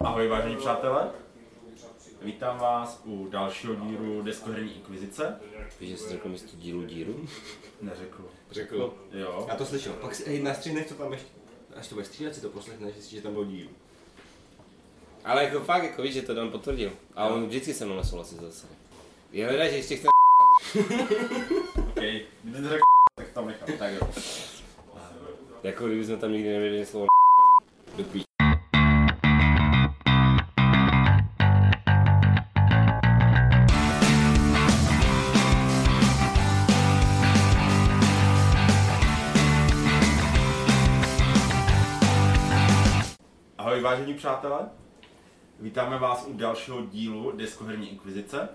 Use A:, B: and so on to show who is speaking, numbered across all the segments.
A: Ahoj vážení přátelé, vítám vás u dalšího dílu Deskoherní inkvizice.
B: Víš, že jsi řekl místo dílu díru?
A: Neřekl.
C: Řekl.
A: Jo.
C: Já to slyšel. Pak si, hej, nastříhneš to tam ještě, až to bude stříhat, si to poslechneš, zjistíš, že tam byl díl.
B: Ale jako fakt, jako víš, že to Dan potvrdil. A on vždycky se mnou nesouhlasí zase. Je hledá, že ještě chce
A: OK, kdyby to řekl, tak tam nechám. Tak jo.
B: Jako kdyby jsme tam nikdy nevěděli slovo do.
A: Přátelé, vítáme vás u dalšího dílu Deskoherní inkvizice.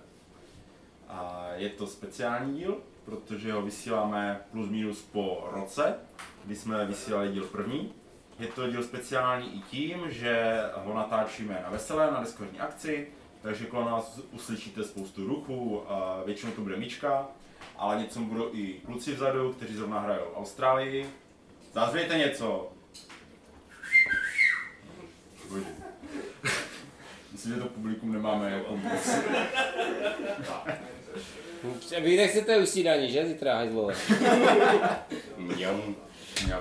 A: A je to speciální díl, protože ho vysíláme plus minus po roce, kdy jsme vysílali díl první. Je to díl speciální i tím, že ho natáčíme na veselé, na deskoherní akci, takže kolem nás uslyšíte spoustu ruchů, většinou to bude Mička, ale něco budou i kluci vzadu, kteří zrovna hrajou v Austrálii. Zazvějte něco! Bože. Myslím, že to publikum nemáme jako moc.
B: Vy nechcete usídání, že? Zítra hajzlové. Mňam.
A: Jo.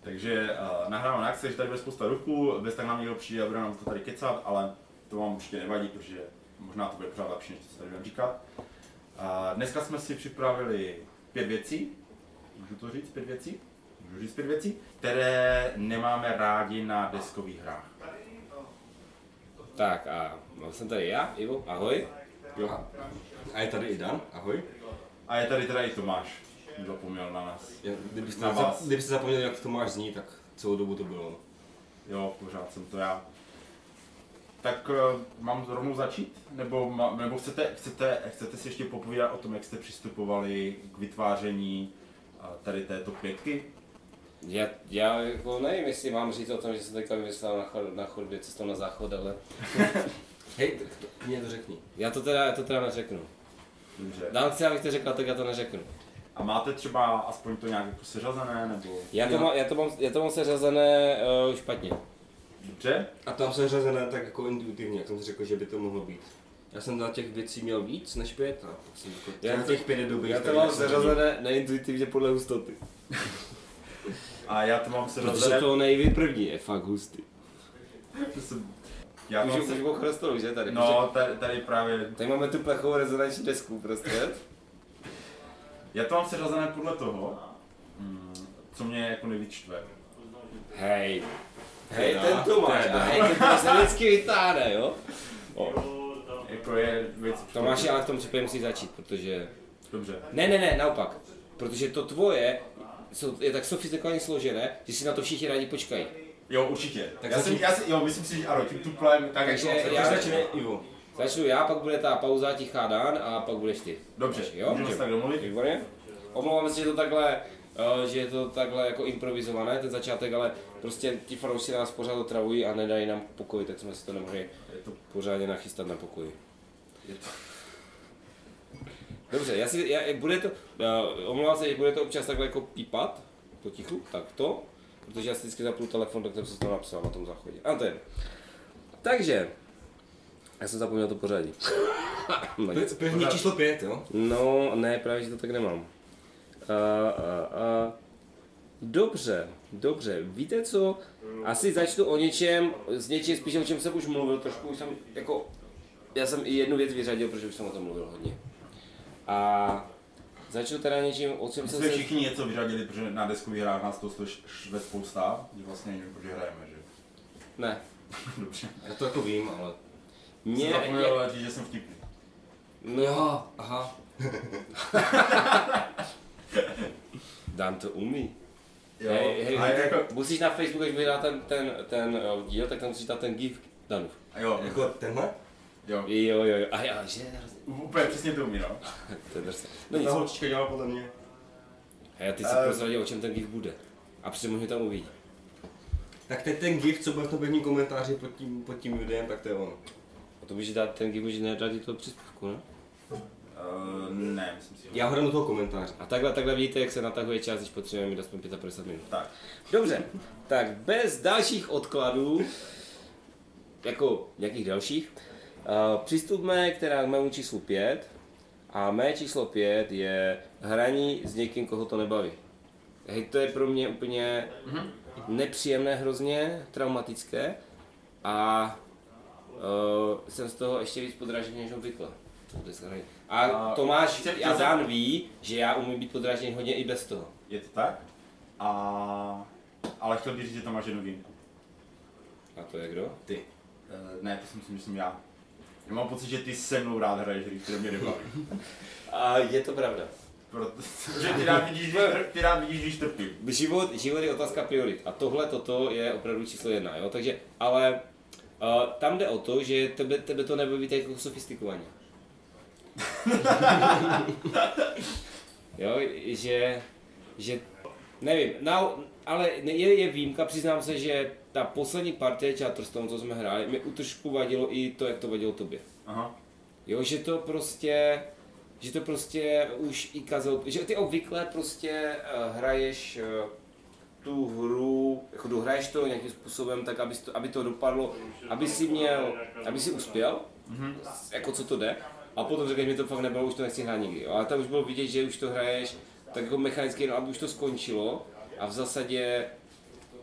A: Takže uh, nahráváme na akci, že tady bude spousta ruchů, bez tak nám někdo přijde a bude nám to tady kecat, ale to vám určitě nevadí, protože možná to bude pořád lepší, než to, co tady budeme říkat. Uh, dneska jsme si připravili pět věcí, můžu to říct, pět věcí? Můžu říct pět věcí, které nemáme rádi na deskových hrách.
B: Tak a mám jsem tady já, Ivo, ahoj.
A: Jo.
C: A je tady i Dan, ahoj.
A: A je tady teda i Tomáš, zapomněl na nás.
C: Já, kdybyste,
A: Na vás.
C: kdybyste zapomněli, jak to máš zní, tak celou dobu to bylo.
A: Jo, pořád jsem to já. Tak uh, mám rovnou začít? Nebo, ma, nebo chcete, chcete, chcete si ještě popovídat o tom, jak jste přistupovali k vytváření uh, tady této pětky?
B: Já, já jako nevím, jestli mám říct o tom, že jsem teďka vymyslel na, chod, na chodbě cestou na záchod, ale
C: Hej, tak to, mě to řekni.
B: já to teda, já to teda neřeknu.
A: Dobře.
B: Dan chce, abych to řekl, tak já to neřeknu.
A: A máte třeba aspoň to nějak jako seřazené, nebo...
B: Já to, má, já to, mám, já to mám seřazené uh, špatně.
A: Dobře?
C: A tam se řazené tak jako intuitivně, jak jsem si řekl, že by to mohlo být. Já jsem na těch věcí měl víc než pět a pak jsem jako,
B: Já
C: na
B: to-
C: těch pět je dobrých.
B: Já to mám seřazené neintuitivně podle hustoty.
A: A já to mám
B: Protože
A: seřazené...
B: to nejví první je fakt hustý.
A: to jsem- Já
B: Už,
A: mám
B: už
A: se...
B: o chrostolu, že tady?
A: No, tady, tady právě...
B: Tady máme tu plechovou rezonanční desku prostě.
A: Já to mám seřazené podle toho, mm, co mě jako nejvíc štve.
B: Hej. Hej, ten tu máš. A hej, ten to se vždycky vytáhne, jo? O.
A: Jako je věc...
B: Tomáši, ale v tom případě musí začít, protože...
A: Dobře.
B: Ne, ne, ne, naopak. Protože to tvoje jsou, je tak sofistikovaně složené, že si na to všichni rádi počkají.
A: Jo, určitě. Tak já, jsem, já si, jo, myslím si, že ano, tím tuplem, tak
B: Takže
A: jak
B: já-
C: začne Ivo.
B: Začnu já, pak bude ta pauza tichá Dan a pak budeš ty.
A: Dobře,
B: jo?
A: můžeme se tak domluvit?
B: Výborně. Omlouvám se, že to takhle, eh, že je to takhle jako improvizované, ten začátek, ale prostě ti fanoušci nás pořád otravují a nedají nám pokoj, tak jsme si to nemohli pořádně nachystat na pokoji.
A: je to,
B: Dobře, já si, já, bude to, uh, omlouvám se, že bude to občas takhle jako pípat, potichu, tak to, protože já si vždycky zapnu telefon, tak jsem si to napsal na tom záchodě. A to je. Takže, já jsem zapomněl to pořadí. no.
C: První číslo pět, jo?
B: no, ne, právě, že to tak nemám. Uh, uh, uh, dobře, dobře, víte co, asi začnu o něčem, z něčím spíš o čem jsem už mluvil, trošku už jsem, jako, já jsem i jednu věc vyřadil, protože už jsem o tom mluvil hodně. A začnu teda něčím, o čem
A: my
B: jsem
A: jsme
B: se...
A: všichni něco vyřadili, protože na deskových hrách nás to šve spousta, že vlastně nevím, protože hrajeme, že?
B: Ne.
A: Dobře.
C: Já to jako vím, ale...
A: Mě,
B: Mě,
A: jsem zapomněl říct, že jsem vtipný.
B: no,
C: Jo, aha.
B: Dan to umí.
A: Jo,
B: Hej, hej,
A: a
B: hej,
A: jako,
B: musíš na Facebooku, až vydá ten, ten, ten uh, díl, tak tam musíš dát ten gif Danův.
A: a jo,
C: Jako tenhle?
A: Jo,
B: Jo, jo, jo. A já, že
A: úplně přesně to umí, no.
B: to je drsné. No nic.
C: Ta holčička dělala podle mě.
B: A já ty si
A: Eh.
B: prozradil, o čem ten gif bude. A přitom ho tam uvidí.
C: Tak teď ten gif, co byl v tom prvním komentáři pod tím, pod tím videem, tak to je ono.
B: A to může dát, ten gif může nedát i toho příspěvku, ne?
A: Uh, ne, myslím si, že...
C: Já ho dám do toho komentáře.
B: A takhle, takhle vidíte, jak se natahuje čas, když potřebujeme mít aspoň 55 minut.
A: Tak,
B: Dobře, tak bez dalších odkladů jako nějakých dalších. Uh, přistupme k mému číslu 5. A mé číslo 5 je hraní s někým, koho to nebaví. Hej, to je pro mě úplně nepříjemné hrozně, traumatické a uh, jsem z toho ještě víc podražený než obvykle. A
A: A
B: Tomáš
A: chtěl
B: Jazán ví, že já umím být podražený hodně i bez toho.
A: Je to tak? A... Ale chtěl bych říct, že tam máš jednu výjimku.
B: A to je kdo?
A: Ty. Uh, ne, to si myslím, že jsem já. Já mám pocit, že ty se mnou rád hraješ hry, které mě nebaví.
B: A je to pravda.
A: Protože ty rád vidíš, když- ty rád vidíš, když trpím.
B: Život, život je otázka priorit a tohle toto je opravdu číslo jedna, jo? Takže, ale uh, tam jde o to, že tebe, tebe to nebaví tak jako sofistikovaně. jo, že, že, nevím, no, ale je, je výjimka, přiznám se, že ta poslední partie Chatterstone, co jsme hráli, mi trošku vadilo i to, jak to vadilo tobě.
A: Aha.
B: Jo, že to prostě, že to prostě už i kazil, že ty obvykle prostě uh, hraješ uh, tu hru, jako dohraješ to nějakým způsobem tak, aby to, aby to dopadlo, aby si měl, aby si uspěl,
A: Mhm.
B: jako co to jde, a potom řekneš, mi to fakt nebylo, už to nechci hrát nikdy. Jo. Ale tam už bylo vidět, že už to hraješ tak jako mechanicky, no, aby už to skončilo a v zásadě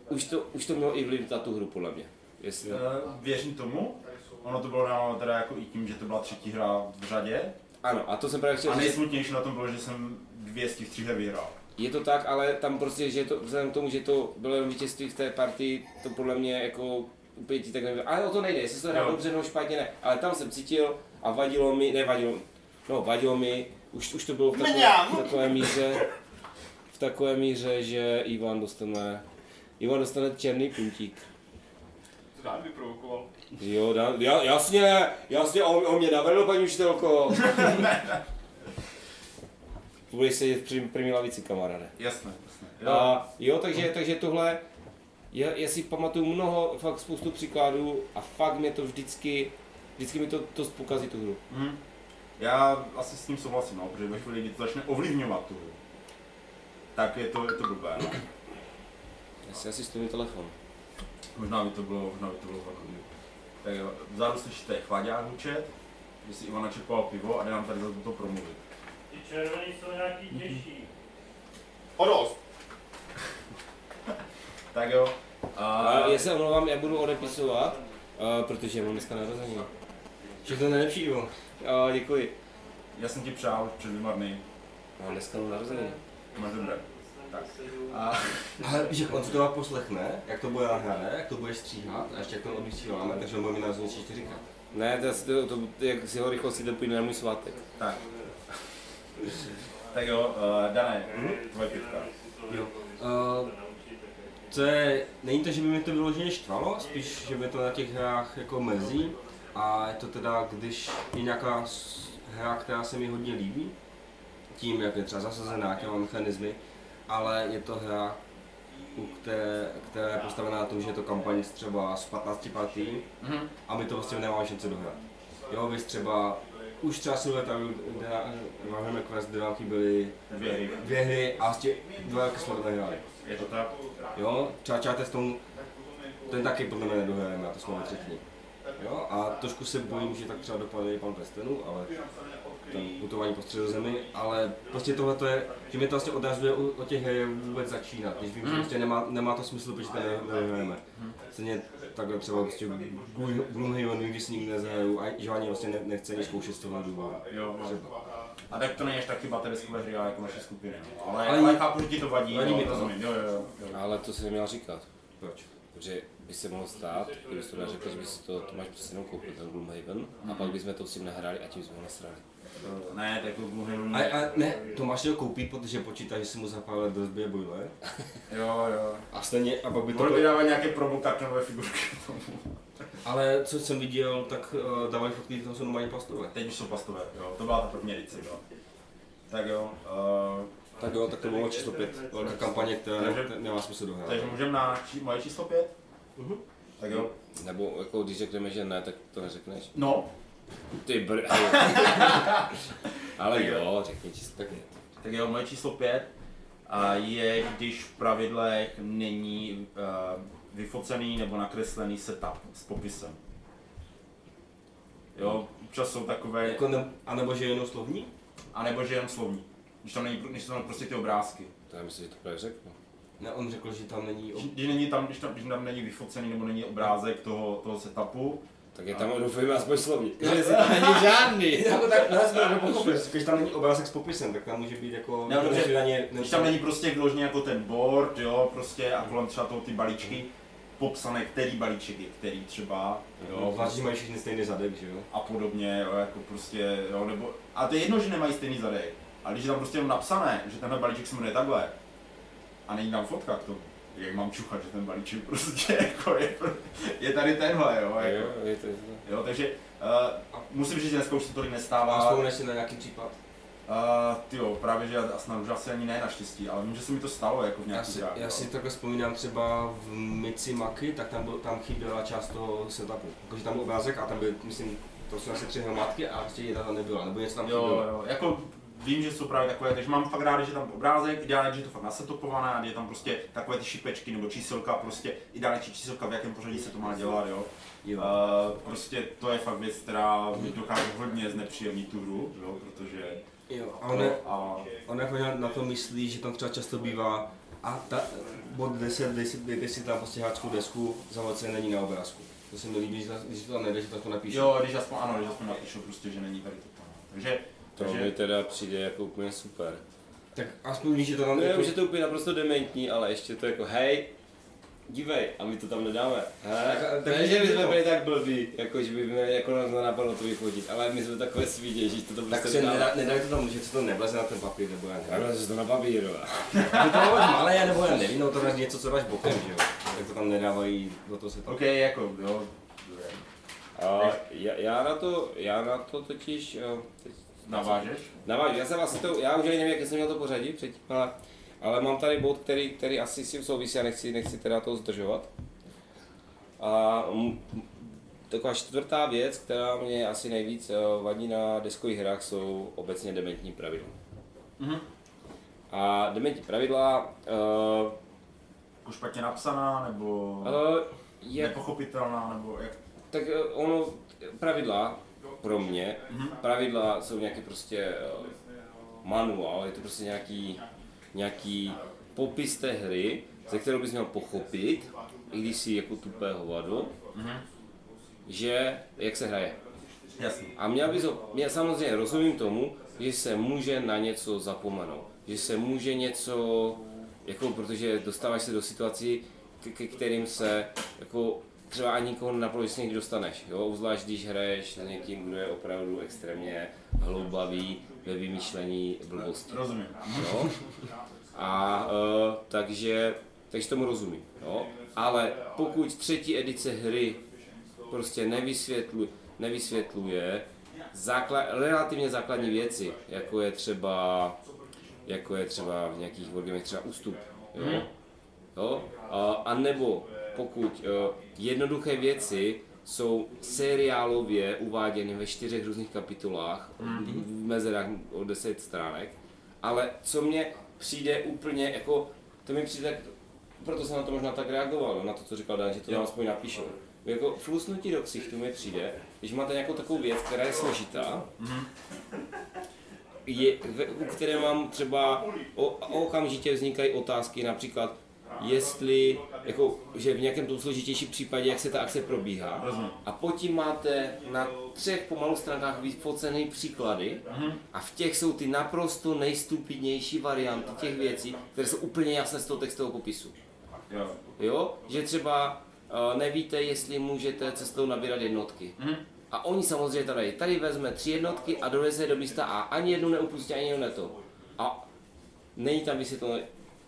B: už to, už to mělo i vliv na tu hru, podle mě. Jestli...
A: Uh, věřím tomu. Ono to bylo dáno teda jako i tím, že to byla třetí hra v řadě.
B: Ano, a to jsem právě chtěl
A: A nejsmutnější na tom bylo, že jsem dvě z těch tří her vyhrál.
B: Je to tak, ale tam prostě, že to, vzhledem k tomu, že to bylo jenom vítězství v té partii, to podle mě jako úplně ti tak nebylo. Ale o to nejde, jestli to hrál
A: Jo.
B: dobře nebo špatně ne. Ale tam jsem cítil a vadilo mi, ne vadilo, no vadilo mi, už, už to bylo v takové, v takové míře, v takové míře, že Ivan dostane, Ivan dostane černý puntík.
D: To rád vyprovokoval.
B: Jo, dá, já, jasně, jasně, on, on mě navedl, paní učitelko. Budeš sedět při první lavici, kamaráde.
A: Jasné, jasné. Jo.
B: A jo, takže, takže tohle, já, já si pamatuju mnoho, fakt spoustu příkladů a fakt mě to vždycky, vždycky mi to, to pokazí tu hru.
A: Mhm. Já asi s tím souhlasím, no, protože ve chvíli, kdy to začne ovlivňovat tu hru, tak je to, je to blbé. No.
B: Já si asi stojím telefon.
A: Možná by to bylo, možná by to bylo hodně. Tak jo, vzadu slyšíte chlaďák hučet, že si Ivana čepoval pivo a jde nám tady za to promluvit.
E: Ty červený jsou nějaký těžší.
D: O dost.
A: Tak jo. A,
B: A já se omlouvám, já budu odepisovat, uh, protože mám dneska narozeniny.
C: Všechno nejlepší, jo.
B: Uh, děkuji.
A: já jsem ti přál před dvěma dny.
B: Mám dneska narozeniny.
A: Máš dobré. Tak. A,
C: Ale víš, jak on si to poslechne, jak to bude nahrané, jak to budeš stříhat a ještě jak to odvysíláme, takže on bude mít narozeniny čtyřikrát.
B: Ne, to, to, to, jak si ho rychlo si na můj svátek.
A: tak. tak jo, uh, Dané, tvoje pětka.
C: Jo. Uh, to je, není to, že by mi to vyloženě štvalo, spíš, že by to na těch hrách jako mrzí. A je to teda, když je nějaká hra, která se mi hodně líbí, tím, jak je třeba zasazená, jaké má mechanismy, ale je to hra, u které, která je postavená na tom, že je to kampaň třeba z 15 partí
A: Mhm.
C: a my to prostě nemáme šanci dohrát. Jo, vy třeba, už třeba Silveta, kde Warhammer Quest, kde nám chyběly
A: Dvě hry.
C: dvě hry a z těch dva roky jsme to nehráli.
A: Je to tak?
C: Jo, třeba Charterstone, ten taky podle mě nedohrajeme, a to jsme ve třetí. Jo, a trošku se bojím, že tak třeba dopadne i pan Prestenu, ale ten putování po středozemi, ale prostě tohle to je, že mě to vlastně odrazuje o, o těch her vůbec začínat, když vím, že prostě nemá, nemá to smysl, protože to ne- nedohrajeme. Stejně takhle třeba prostě Gloom- Gloomhaven nikdy si nikdy nezahraju a že ani vlastně ne, nechce ani zkoušet z toho důvodu.
A: A tak to není až tak chyba té deskové hry, ale jako naše skupiny. No. Ale,
C: Ale-
A: ale, chápu, že ti to vadí.
C: vadí
A: no,
C: mi to.
A: Jo, jo, jo. jo.
B: Ale to se měl říkat.
C: Proč?
B: Protože by se mohlo stát, kdyby to řekl, že by si to Tomáš přesně jenom koupil, ten Gloomhaven, a pak bychom to s tím nahráli a tím jsme ho nasrali.
A: Ne, tak Gloomhaven...
C: A, a ne, Tomáš ho koupí, protože počítá, že si mu zapálil do boiler.
A: Jo, jo.
C: A stejně, a pak by to...
A: Mohl by dávat nějaké promokartonové figurky k tomu.
C: Ale co jsem viděl, tak uh, dávají fotky, to jsou normálně plastové.
A: Teď už jsou plastové, jo. To byla ta první edice, jo. Tak jo. Uh,
C: Tak jo, tak to bylo číslo 5. Velká kampaně, která nemá smysl dohrát.
A: takže můžeme na či, moje číslo 5?
C: Mhm.
A: Tak jo.
B: Nebo jako když řekneme, že ne, tak to neřekneš.
A: No,
B: Ty br... Ale jo, řekni číslo. Tak je.
A: tak jo, moje číslo 5 a je, když v pravidlech není uh, vyfocený nebo nakreslený setup s popisem. Jo, občas jsou takové,
C: Jako ne, a nebo že jenom slovní?
A: anebo že jen slovní. Když tam není, když jsou tam prostě ty obrázky.
B: To já myslím, že to právě řekl.
C: Ne, on řekl, že tam není...
A: Když, když, není tam, když, tam, když tam není vyfocený nebo není obrázek toho, toho setupu,
B: Tak je tam doufejme aspoň slovní. Že si tam není žádný.
C: Jako tak, no, když tam není obrázek s popisem, tak tam může být jako...
A: Ne, dobře,
C: že na ně,
A: když tam není prostě vyloženě jako ten board, jo, prostě a kolem třeba toho ty balíčky, popsané, který balíček je který třeba, jo,
C: Jo, že mají všichni stejný zadek, že jo?
A: a podobně, jo, jako prostě, jo, nebo, a to je jedno, že nemají stejný zadek, ale když je tam prostě jenom napsané, že tenhle balíček se jmenuje takhle, a není tam fotka k tomu, jak mám čuchat, že ten balíček prostě jako je, je tady tenhle, jo, jako,
B: Jo, je to, je to.
A: jo, takže uh, musím říct, že dneska už se tolik
C: A
A: nestává,
C: vzpomeneš si na nějaký případ?
A: uh, tyjo, právě že já a snad už asi ani ne naštěstí, ale vím, že se mi to stalo jako v
C: Já
A: nějaký
C: si,
A: hrách,
C: já
A: jo.
C: si takhle vzpomínám třeba v Mici Maky, tak tam, byl, tam chyběla část toho setupu. Jakože tam byl obrázek a tam byl, myslím, to jsou asi tři hromádky a prostě jedna tam nebyla, nebo něco tam
A: Jo,
C: chybělo.
A: jo, jako vím, že jsou právě takové, takže mám fakt rád, že tam obrázek, ideálně, že je to fakt nasetopované, je tam prostě takové ty šipečky nebo číselka, prostě ideálně či číselka, v jakém pořadí se to má dělat, jo.
C: Jo.
A: Uh, prostě to je fakt věc, která mi dokáže hodně znepříjemnit tu hru, jo, protože
C: jo. A on, je,
A: a
C: on jako na to myslí, že tam třeba často bývá a ta, bod 10, 10, kde si tam prostě háčkou desku, zavodce není na obrázku. To se mi líbí, když to tam nejde, že to tam napíše.
A: jo, když aspoň, ano, když aspoň napíšu prostě, že není tady to tam. Takže,
B: To mi
A: takže
B: teda přijde jako úplně super.
C: Tak aspoň víš, že to tam
B: No,
C: jako,
B: že to úplně naprosto dementní, ale ještě to jako hej, dívej, a my to tam nedáme. He?
C: Tak- tak
B: ne, že bychom
C: to.
B: byli tak blbí, jako že by mě jako nás napadlo to vyfotit, ale my jsme takové svídě, že to to
C: tak
B: prostě
C: se
B: nedá.
C: nedá, to tam, že to nevleze na ten papír, nebo já nevím.
B: Se to na papíru.
C: Aby to bylo malé, nebo já nevím, no to je něco, co dáš bokem, že jo. Tak to tam nedávají, do toho se to...
A: OK, jako, jo,
B: A já, já, na to, já na to totiž, teď,
A: navážeš?
B: Navážu, já jsem asi to, já už ani nevím, jak jsem měl to pořadí předtím, ale, ale mám tady bod, který, který asi s tím souvisí a nechci, nechci teda to zdržovat. A m, taková čtvrtá věc, která mě asi nejvíc eh, vadí na deskových hrách, jsou obecně dementní pravidla.
A: Mhm.
B: A dementní pravidla uh,
A: Jako špatně napsaná, nebo
B: uh, je
A: nepochopitelná, nebo jak?
B: Tak eh, ono, pravidla pro mě,
A: Mhm.
B: pravidla jsou nějaký prostě eh, manuál, je to prostě nějaký, nějaký popis té hry, ze kterou bys měl pochopit, i když si jako tupé hovado,
A: Mhm.
B: že jak se hraje.
A: Jasný.
B: A měl bys ho, já samozřejmě rozumím tomu, že se může na něco zapomenout, že se může něco, jako protože dostáváš se do situací, ke, ke kterým se jako třeba ani nikoho naprosto někdy dostaneš, jo? Uzvlášť když hraješ s někým, kdo je opravdu extrémně hloubavý ve vymýšlení blbostí.
A: Rozumím.
B: Jo? A uh, takže, takže tomu rozumím. Jo? Ale pokud třetí edice hry prostě nevysvětluje, nevysvětluje základ, relativně základní věci, jako je třeba jako je třeba v nějakých wargamech třeba ústup, jo? Jo? A, a nebo pokud uh, jednoduché věci jsou seriálově uváděny ve čtyřech různých kapitolách v mezerách o 10 stránek, ale co mě přijde úplně jako, to mi přijde, proto jsem na to možná tak reagoval, no, na to, co říkal Dan, že to tam aspoň napíšou. Jako flusnutí do ksichtu mi přijde, když máte nějakou takovou věc, která je složitá, je, ve, u které mám třeba o, okamžitě vznikají otázky, například jestli, jako, že v nějakém tom složitějším případě, jak se ta akce probíhá.
A: Rozumím.
B: A potom máte na třech pomalu stránkách vyfocené příklady a v těch jsou ty naprosto nejstupidnější varianty těch věcí, které jsou úplně jasné z toho textového popisu.
A: Jo.
B: Jo? Že třeba uh, nevíte, jestli můžete cestou nabírat jednotky.
A: Mhm.
B: A oni samozřejmě tady, tady vezme tři jednotky a doveze je do místa A. Ani jednu neupustí, ani jednu neto. A není tam vysvětleno,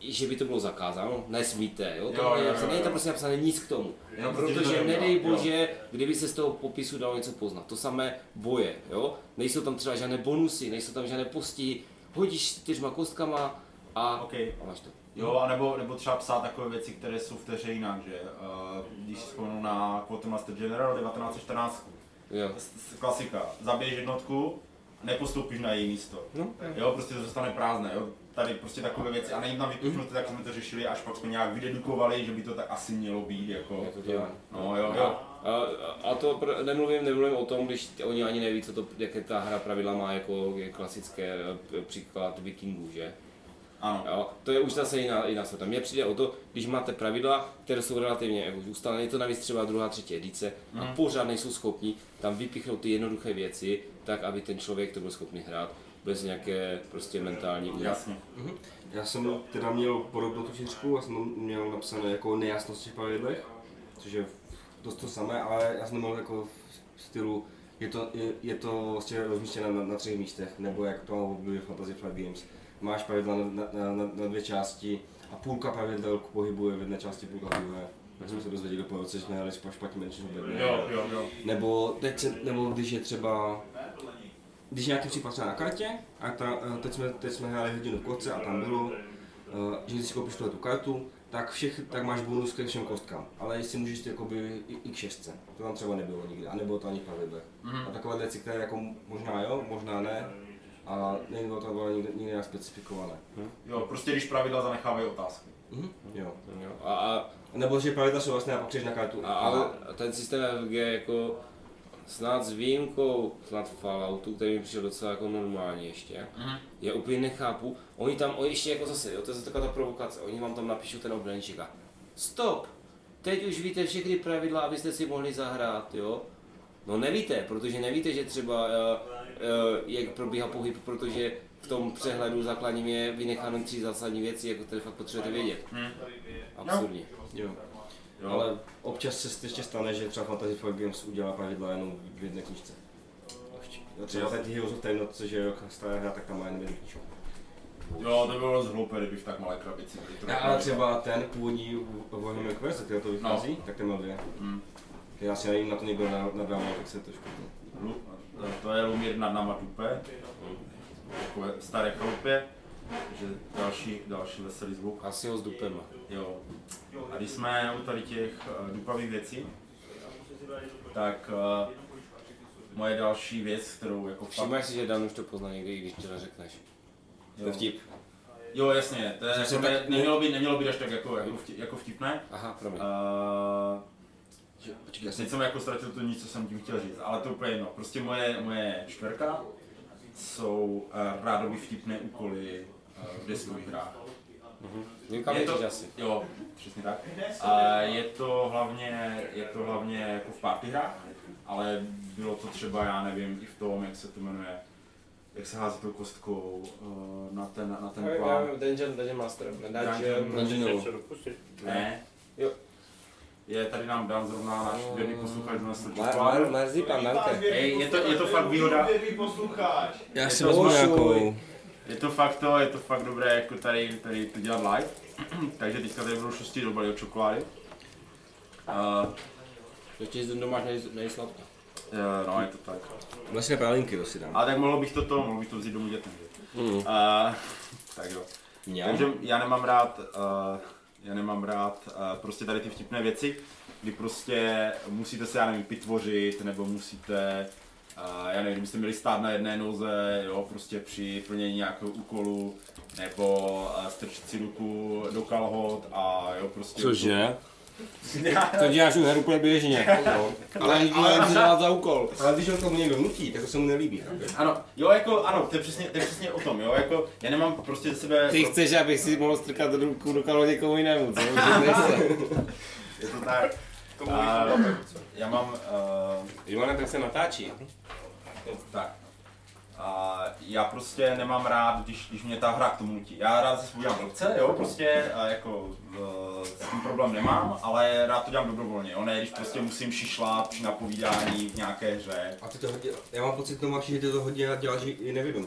B: že by to bylo zakázáno, nesmíte, jo? To
A: Jo,
B: není,
A: jo, jo,
B: není tam
A: jo.
B: prostě napsané nic k tomu.
A: To
B: Protože nedej
A: jo.
B: bože, kdyby se z toho popisu dalo něco poznat. To samé boje, jo? Nejsou tam třeba žádné bonusy, nejsou tam žádné postihy, hodíš čtyřma kostkama a,
A: OK.
B: a máš to.
A: Jo, a nebo, nebo třeba psát takové věci, které jsou v té hře jinak, že? Uh, když vzpomenu na Quartermaster General 1914,
B: Jo.
A: Klasika, zabiješ jednotku, nepostoupíš na její místo.
B: No,
A: Jo, prostě to zůstane prázdné, jo. Tady prostě takové věci a nejím tam vypíchnuté, tak jsme to řešili, až pak jsme nějak vydedukovali, že by to tak asi mělo být, jako. No jo, jo.
B: A, a to pr- nemluvím, nemluvím o tom, když oni ani neví, co to, jaké ta hra pravidla má jako je klasické eh, příklad vikingů, že?
A: Ano.
B: Jo, to je už zase jiná, jiná sorta. Mně přijde o to, když máte pravidla, které jsou relativně jako ustálené, je to navíc třeba druhá, třetí edice a pořád nejsou schopni tam vypichnout ty jednoduché věci, tak aby ten člověk to byl schopný hrát bez nějaké prostě mentální újmy.
A: Jasně.
C: Já jsem teda měl podobnou tu čtyřku, já jsem tam měl napsané jako nejasnosti v pravidlech, což je dost to samé, ale já jsem měl jako v stylu, je to, je, je to vlastně rozmístěné na, na třech místech, nebo jak to mám v Fantasy Flight Games. Máš pravidla na, na, na, na dvě části a půlka pravidel pohybuje v jedné části, půlka v druhé. Jak jsme se dozvěděli po roce, že jsme hráli špatně menšinu
A: Jo, jo, jo.
C: nebo, teď se, nebo když je třeba, když nějaký případ třeba na kartě, a ta, eh, teď, jsme, teď jsme hráli hodinu v kotce a tam bylo, eh, že když si koupíš tuhle tu kartu, tak, všech, tak máš bonus ke všem kostkám, ale jestli můžeš jakoby i, i k šestce, to tam třeba nebylo nikdy, a nebylo to ani v pravidlech.
A: Mhm.
C: A takové věci, které jako možná jo, možná ne, a nebylo to bylo nikdy, nikdy nějak specifikované.
A: Jo, prostě když pravidla zanechávají otázky.
C: Mhm. Jo.
B: Jo, A, a,
C: Nebo že pravidla jsou vlastně a pak na kartu.
B: a, ale ten systém FG jako snad s výjimkou snad Falloutu, který mi přišel docela jako normální ještě,
A: Mhm.
B: já úplně nechápu, oni tam, oni ještě jako zase, jo, to je zase taková ta provokace, oni vám tam napíšou ten obdenčík a stop, teď už víte všechny pravidla, abyste si mohli zahrát, jo. No nevíte, protože nevíte, že třeba uh, uh, jak probíhá pohyb, protože v tom přehledu základním je vynecháno tři zásadní věci, jako které fakt potřebujete vědět.
A: Mhm.
B: Absurdní.
C: Jo.
A: Jo.
C: Ale občas se ještě stane, že třeba Fantasy Flight Games udělá pravidla jenom v jedné knižce. Jo, třeba ten Heroes of Time, což je stará hra, tak tam má jenom jednu knižku.
A: Jo, to bylo dost hloupé, kdyby v tak malé krabici.
C: No, ale třeba ten původní Warhammer Quest, který to vychází, tak ten má dvě.
A: Mm.
C: Já si nevím, na to někdo na- nadával, tak se trošku to...
A: Lu, to je Lumír nad náma tupe. Takové staré chalupě. že další, další veselý zvuk.
B: Asi ho s dupem.
A: Jo. A když jsme u tady těch uh, dupavých věcí, tak uh, moje další věc, kterou jako fakt...
B: Všimáš si, že Dan už to pozná někdy, i když to neřekneš. To je vtip.
A: Jo, jasně, to je, jako, ne,
C: tak-
A: nemělo, být, nemělo být až tak jako, jako, vtip, jako vtipné.
B: Aha, promiň.
A: Uh,
C: Že, počkej,
A: teď jsem jako ztratil to nic, co jsem tím chtěl říct, ale to úplně jedno. Prostě moje, moje čtverka jsou uh, rádoby vtipné úkoly uh, v deskových hrách.
B: Výjimka
A: je to-
B: asi.
A: Jo, přesně tak. A je to hlavně, je to hlavně jako v party hrách, ale bylo to třeba, já nevím, i v tom, jak se to jmenuje, jak se hází tou kostkou uh, na ten, na ten plán.
B: Dungeon, Dungeon Master.
A: Dungeon-
B: Dungeon.
A: Ne.
B: Jo.
A: Je tady nám dán zrovna náš věrný posluchač donesl
B: Mar-
A: čokoládu.
B: Mar- Marzipan, danke.
A: Je to, je to fakt výhoda.
C: Já si vezmu nějakou...
A: Je to fakt to, je to fakt dobré jako tady, tady to dělat live. Takže teďka tady budou šustí do balího čokolády. Uh,
B: Ještě z doma nej- nejsladká.
A: uh, no, je to tak.
C: Vlastně pralinky to si dám.
A: Ale tak mohlo bych to to, mohl bych to vzít domů dětem.
B: Mm.
A: Uh, tak jo.
C: Já?
A: Takže já nemám rád, uh, já nemám rád uh, prostě tady ty vtipné věci, kdy prostě musíte se, já nevím, pitvořit, nebo musíte, uh, já nevím, kdybyste měli stát na jedné noze, jo, prostě při plnění nějakého úkolu, nebo uh, strčit si ruku do kalhot a jo, prostě...
B: Cože? To děláš u her úplně běžně. Ale ale to dělat za úkol.
C: Ale když ho tomu někdo nutí, tak to se mu nelíbí.
A: Ano, jo, jako, ano, to je přesně, to je přesně o tom, jo, jako, já nemám prostě sebe...
B: Ty chceš, abych si mohl strkat ruku do kalho někomu jinému, co?
A: Je to tak.
D: Tomu
A: A, já mám, uh,
B: Ivane, tak se natáčí.
A: Tak. A já prostě nemám rád, když, když mě ta hra k tomu nutí. Já rád se udělám blbce, jo, prostě, a jako uh, s tím problém nemám, ale rád to dělám dobrovolně, jo, ne, když prostě musím šišlat při napovídání v nějaké hře.
C: A ty to hodně, já mám pocit, Tomáš, že ty to hodně děláš i nevědom.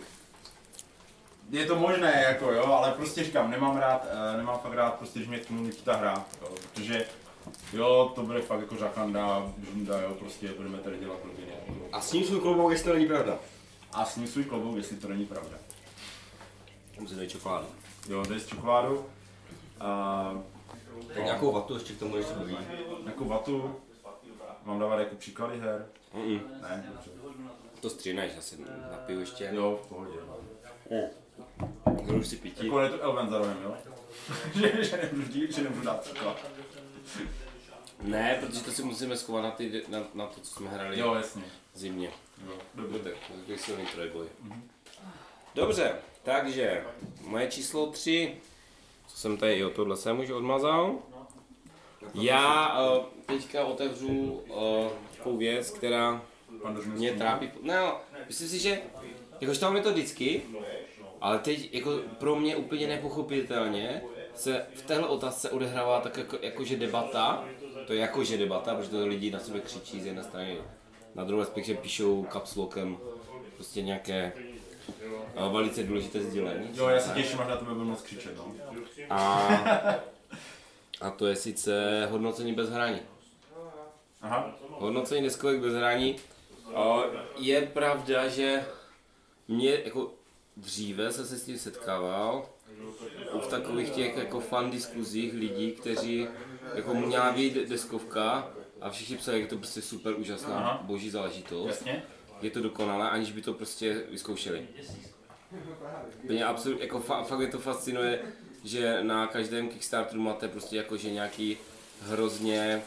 A: Je to možné, jako jo, ale prostě říkám, nemám rád, uh, nemám fakt rád, prostě, když mě k tomu nutí ta hra, jo, protože jo, to bude fakt jako žakanda, žunda, jo, prostě budeme tady dělat rodiny.
C: A s ním svůj klobouk, jestli to není pravda.
A: A s ním svůj klobouk, jestli to není pravda.
B: Tam si dej čokoládu.
A: Jo, tady s čokoládu. A
C: Tak nějakou vatu ještě k tomu, se baví.
A: Jako vatu, mám dávat jako příklady her?
B: Mm-mm.
A: Ne, dobře.
B: To stříhneš, asi napiju ještě.
A: Jo, v pohodě.
B: Hru si pití.
A: Jako je to Elven zároveň, jo? že, že, nemůžu, že nemůžu dát.
B: Ne, protože to si musíme schovat na, ty, na, na to, co jsme hráli
A: Jo, jasně.
B: zimně.
A: Jo,
B: Dobře, tak takový silný trojboj. Dobře, takže moje číslo 3, co jsem tady, jo, tohle jsem už odmazal. Já uh, teďka otevřu uh, takovou věc, která mě trápí. No, myslím si, že jakož tam je to vždycky, ale teď jako pro mě úplně nepochopitelně se v téhle otázce odehrává tak jako, jakože debata, to je jakože debata, protože to lidi na sebe křičí z jedné strany, na druhé respektive píšou kapslokem prostě nějaké uh, velice důležité sdělení.
A: Jo, já se těším, až na tebe budu moc křičet, no.
B: A, a to je sice hodnocení bez hraní.
A: Aha.
B: Hodnocení deskovek bez hraní. O, je pravda, že mě jako dříve jsem se s tím setkával v takových těch jako fan diskuzích lidí, kteří jako měla být deskovka a všichni psali, jak je to prostě super úžasná
A: Aha.
B: boží záležitost.
A: Jasně.
B: Je to dokonalé, aniž by to prostě vyzkoušeli. Mě absolut, jako fa, fakt mě to fascinuje, že na každém Kickstarteru máte prostě jakože nějaký hrozně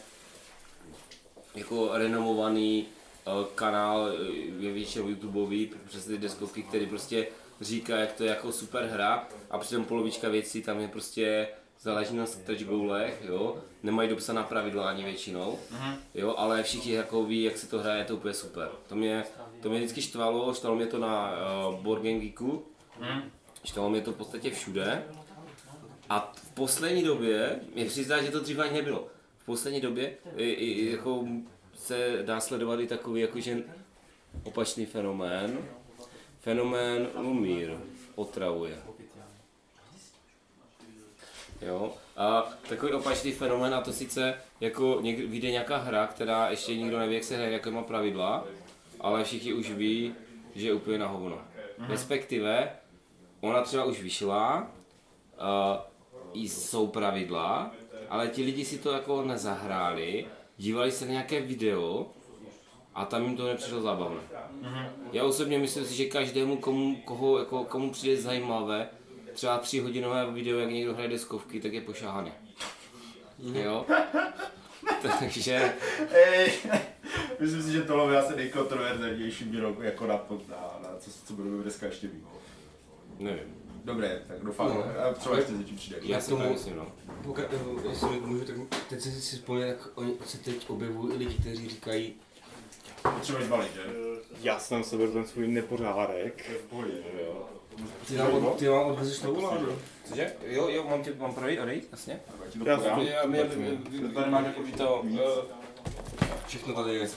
B: jako renomovaný eh, kanál, eh, je většinou YouTubeový, přes ty deskovky, který prostě říká, jak to je jako super hra a přitom polovička věcí tam je prostě záleží na stretch goalech, jo, nemají dopsaná pravidla ani většinou, jo, ale všichni jako ví, jak se to hraje, je to úplně super. To mě, to mě vždycky štvalo, štvalo mě to na uh, Board Game Geeku, štvalo mě to v podstatě všude. A v poslední době, mě přizdá, že to dříve ani nebylo, v poslední době i, i, jako se dá sledovat i takový jakože opačný fenomén, fenomén Lumír otravuje. Jo, a takový opačný fenomén a to sice jako někdy vyjde nějaká hra, která ještě nikdo neví, jak se hraje, jaké má pravidla, ale všichni už ví, že je úplně na hovno. Respektive, ona třeba už vyšla, uh, jsou pravidla, ale ti lidi si to jako nezahráli, dívali se na nějaké video a tam jim to nepřišlo zábavné. Já osobně myslím si, že každému, komu, koho, jako, komu přijde zajímavé, třeba tři hodinové video, jak někdo hraje deskovky, tak je pošáhaný. Jo? Takže,
A: Ej, myslím si, že tohle je asi nejkontroverznější výrok jako na, na, na co, co budeme dneska ještě mít.
B: nevím.
A: Dobré, tak doufám,
C: No.
A: a třeba ještě s něčím přijde.
B: Já si to
C: tomu-
B: myslím, no.
C: Pokud, eh, jestli můžu, tak teď si, si vzpomněl, jak oni se teď objevují lidi, kteří říkají,
A: Třeba zbalit, že?
F: Já jsem seberu ten svůj nepořádek.
C: ty nám, od, ty nám odvezeš novou ládu.
B: Cože? Jo, jo, mám tě, mám projít, odejít, jasně.
F: Já
B: vy,
A: Tady máš jako
B: to, eh,
C: Všechno tady je.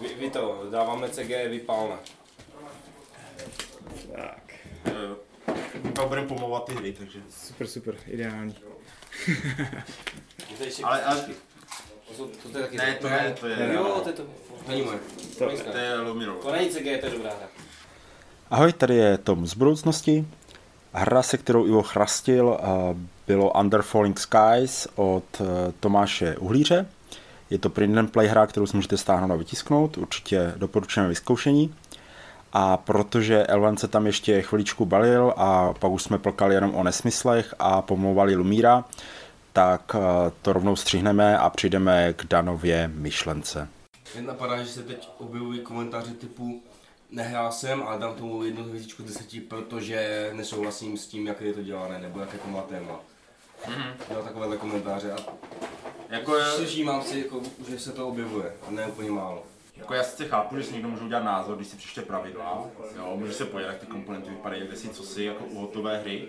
B: vy, vy to, dáváme CG vypálne.
F: Tak,
A: Pak budeme pomlouvat ty hry, takže...
F: super, super, ideální.
A: Ale, ale
B: To, jsou- to, to je taky
A: ne, to je, to je,
B: Jo, to je to.
C: Není moje.
B: To,
A: to je Lumiro.
B: to není CG, to je dobrá hra.
G: Ahoj, tady je Tom z budoucnosti. Hra, se kterou Ivo chrastil, eh, bylo Under Falling Skies od eh, Tomáše Uhlíře. Je to print and play hra, kterou si můžete stáhnout a vytisknout. Určitě doporučujeme vyzkoušení. A protože Elvan se tam ještě chviličku balil a pak už jsme plkali jenom o nesmyslech a pomlouvali Lumíra, tak eh, to rovnou střihneme a přijdeme k Danově myšlence.
C: Mě napadá, že se teď objevují komentáře typu nehrál jsem, ale dám tomu jednu hvězdičku z deseti, protože nesouhlasím s tím, jak je to dělané, nebo jaké to má téma. Jo, takovéhle komentáře a
A: Jako, je-
C: všímám si, jako, že se to objevuje, a ne úplně málo.
A: jako já sice chápu, že si někdo může udělat názor, když si přečte pravidla, jo, může se podívat, jak ty komponenty vypadají, kde si co si, jako u hotové hry,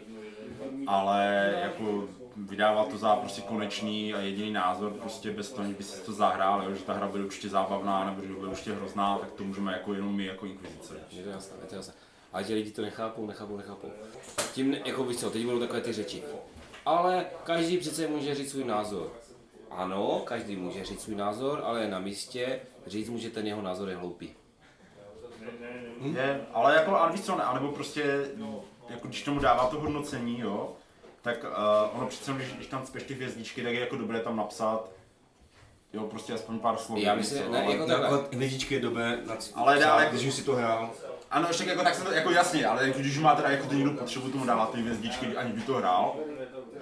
A: ale jako vydávat to za prostě konečný a jediný názor, prostě bez toho, by si to zahrál, jo, že ta hra bude určitě zábavná, nebo že bude určitě hrozná, tak to můžeme jako jenom my, jako inkvizice.
B: Je to jasné, je to jasné. Ale ti lidi to nechápou, nechápou, nechápou. Tím, jako víš co, teď budou takové ty řeči. Ale každý přece může říct svůj názor. Ano, každý může říct svůj názor, ale je na místě říct mu, že ten jeho názor je hloupý.
A: Je, ale jako, ale víš co, ne, anebo prostě, jako když tomu dává to hodnocení, jo, tak uh, ono přece, když, když tam speš ty hvězdičky, tak je jako dobré tam napsat, jo, prostě aspoň pár slov.
B: Já myslím, ne, jako takhle.
C: Nakon hvězdičky je dobré,
A: Ale dá-
C: když už si to hrál.
A: Ano, ještě jako tak jsem to, jako jasně, ale jako, když má teda jako ten někdo potřebu tomu dávat ty hvězdičky, ani by to hrál,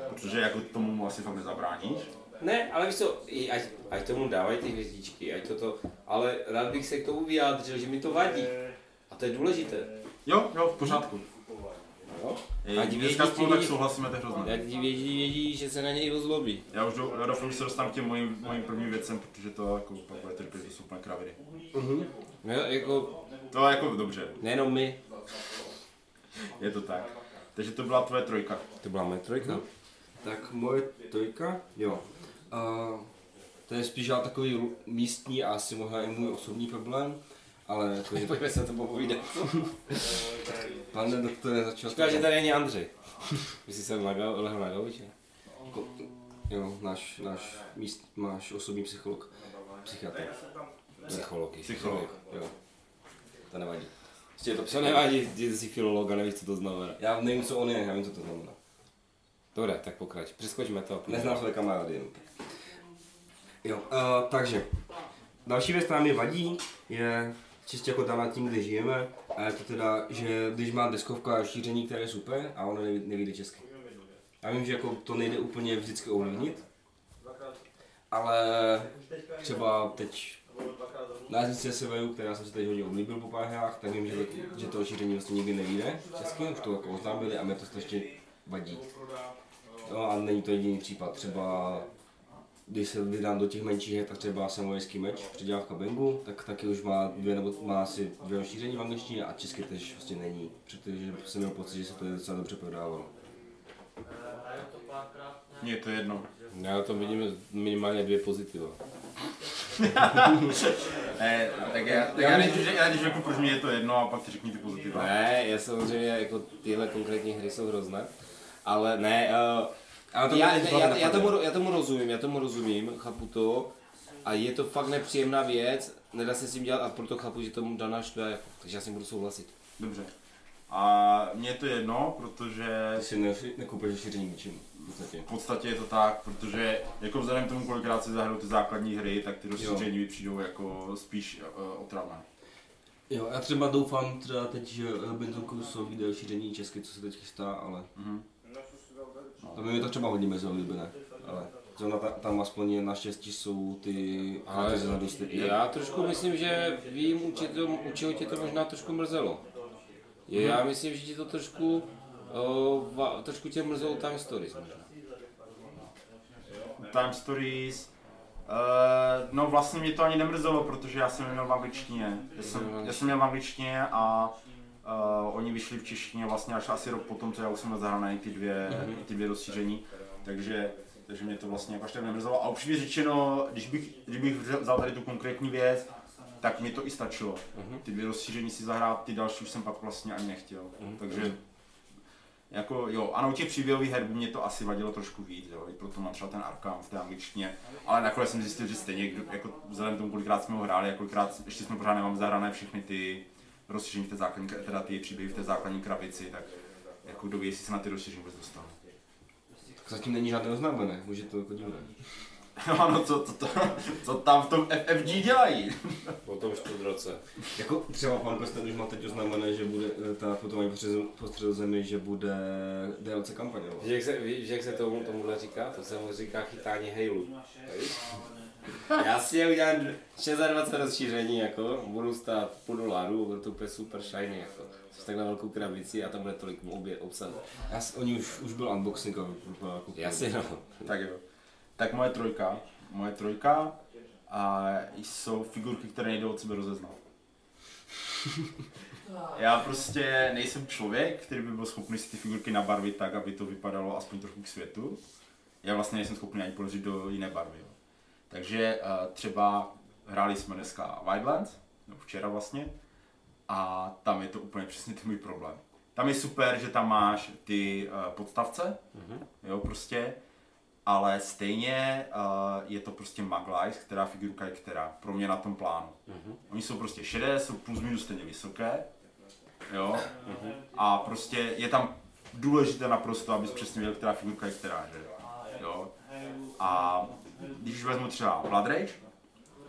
A: protože jako tomu asi fakt nezabráníš.
B: Ne, ale víš co, ať, ať tomu dávají ty hvězdičky, ať toto, ale rád bych se k tomu vyjádřil, že mi to vadí. A to je důležité.
A: Jo, jo, v pořádku.
B: Jo?
A: Ej,
B: Ať
A: dneska
B: vědí,
A: spolu tak souhlasíme, to.
B: Jak ti vědí, vědí, že se na něj ozlobí.
A: Já už do, já doufám, že se dostanu k těm mojím, mojím prvním věcem, protože to jako pak bude trpět, to jsou úplně kraviny.
B: No, jako,
A: To je jako dobře,
B: nejenom my,
A: je to tak. Takže to byla tvoje trojka.
B: to byla moje trojka.
C: Tak moje trojka, jo. Uh, to je spíš ale takový místní a asi možná i můj osobní problém, ale jako, že
B: Pojďme se to popovídat.
C: pane doktore začal...
B: Říká, že tady není Andřej. Vy jsi sem lehl na gauči?
C: Jo, náš, náš míst, máš osobní psycholog, psychiatr.
B: Psycholog.
A: Psycholog.
C: Jo, to nevadí. Prostě je to
B: To
C: psycholog.
B: nevadí, že jsi filolog a nevíš, co to znamená.
C: Já nevím, co on je, já vím, co to znamená.
B: Dobré, tak pokrač. Přeskočme to.
C: Neznám své kamarády. Jo, uh, takže. Další věc, která mi vadí, je čistě jako daná tím, kde žijeme, a je to teda, že když má deskovka šíření, které je super, a ono neví, nevíde česky. Já vím, že jako to nejde úplně vždycky ovlivnit, ale třeba teď na jazyce severu, která jsem si teď hodně oblíbil po pár hrách, tak vím, že to, že to šíření vlastně nikdy nevíde česky, už to jako oznámili a mě to strašně vadí. No a není to jediný případ, třeba když se vydám do těch menších her, tak třeba samurajský meč, předělávka Bengu, tak taky už má dvě nebo má asi dvě rozšíření v angličtině a česky tež vlastně není, protože jsem měl pocit, že se to docela dobře prodávalo.
A: Mně je to jedno.
B: Já tom vidím minimálně dvě pozitiva.
A: Ne, tak já, tak já, než, já když řeknu, proč mi je to jedno a pak ty řekni ty pozitiva.
B: Ne, je samozřejmě jako tyhle konkrétní hry jsou hrozné. Ale ne, uh,
C: Ale to
B: já, já, já,
C: napadne.
B: tomu, já tomu rozumím, já tomu rozumím, chápu to. A je to fakt nepříjemná věc, nedá se s tím dělat a proto chápu, že tomu daná štve, jako, takže já s tím budu souhlasit.
A: Dobře. A mně je to jedno, protože
C: Ty si ne, nekoupíš rozšíření ničím, v podstatě.
A: v podstatě je to tak, protože jako vzhledem k tomu, kolikrát si zahrajou ty základní hry, tak ty rozšíření mi přijdou jako spíš uh, otravné.
C: Jo, já třeba doufám třeba teď, že Benzo Crusoe vyjde rozšíření česky, co se teď chystá, ale
A: Mhm.
C: To by mi to třeba hodně mezi oblíbené, ale zrovna ta, tam aspoň je, naštěstí jsou ty
B: Ale
C: dostupy.
B: já trošku myslím, že vím, u, tě to, u čeho tě to možná trošku mrzelo. Je, já myslím, že ti to trošku, uh, va, trošku tě mrzelo Time Stories možná.
A: Time Stories, Uh, no vlastně mě to ani nemrzelo, protože já jsem měl v angličtině. Já jsem, já jsem měl v angličtině a uh, oni vyšli v češtině vlastně až asi rok potom, co já už jsem měl zahrané ty dvě,
B: Mhm.
A: ty dvě rozšíření. Takže, takže mě to vlastně jako až tak nemrzelo. A upřímně řečeno, když bych, když bych vzal tady tu konkrétní věc, tak mi to i stačilo.
B: Mhm.
A: Ty dvě rozšíření si zahrát, ty další už jsem pak vlastně ani nechtěl.
B: Mhm.
A: Takže jako jo, ano, u těch příběhových her by mě to asi vadilo trošku víc, jo, i proto mám třeba ten Arkham v té angličtině, ale nakonec jsem zjistil, že stejně, jako vzhledem k tomu, kolikrát jsme ho hráli a kolikrát ještě jsme pořád nemám zahrané všechny ty rozšíření v té základní, teda ty příběhy v té základní krabici, tak jako kdo ví, jestli se na ty rozšíření vůbec dostal.
C: Tak zatím není žádné oznámené, už je to jako divné.
A: No, no co, co, to, co tam v tom FFG dělají?
B: Po tom roce.
C: Jako třeba pan Preston už má teď oznámené, že bude eh, ta putování po středozemi, že bude DLC kampaně.
B: Víš, jak se, víš, jak se tomu, tomuhle říká? To se mu říká chytání hejlu. Já si je udělám 26 rozšíření, jako, budu stát půl doláru, bude to úplně super shiny, jako. Což takhle velkou krabici a tam bude tolik obě obsah.
C: Já, s- oni už, už byl unboxing a jako
B: Jasně, no.
A: Tak jo. Tak moje trojka. Moje trojka a jsou figurky, které nejdou od sebe rozeznat. Já prostě nejsem člověk, který by byl schopný si ty figurky nabarvit tak, aby to vypadalo aspoň trochu k světu. Já vlastně nejsem schopný ani položit do jiné barvy. Jo. Takže uh, třeba hráli jsme dneska Wildlands, no včera vlastně, a tam je to úplně přesně ten můj problém. Tam je super, že tam máš ty uh, podstavce, jo, prostě, ale stejně uh, je to prostě Maglice, která figurka je která, pro mě na tom plánu. Oni jsou prostě šedé, jsou plus minus stejně vysoké, jo, a prostě je tam důležité naprosto, abys přesně věděl, která figurka je která, že jo. A když vezmu třeba Blood Rage,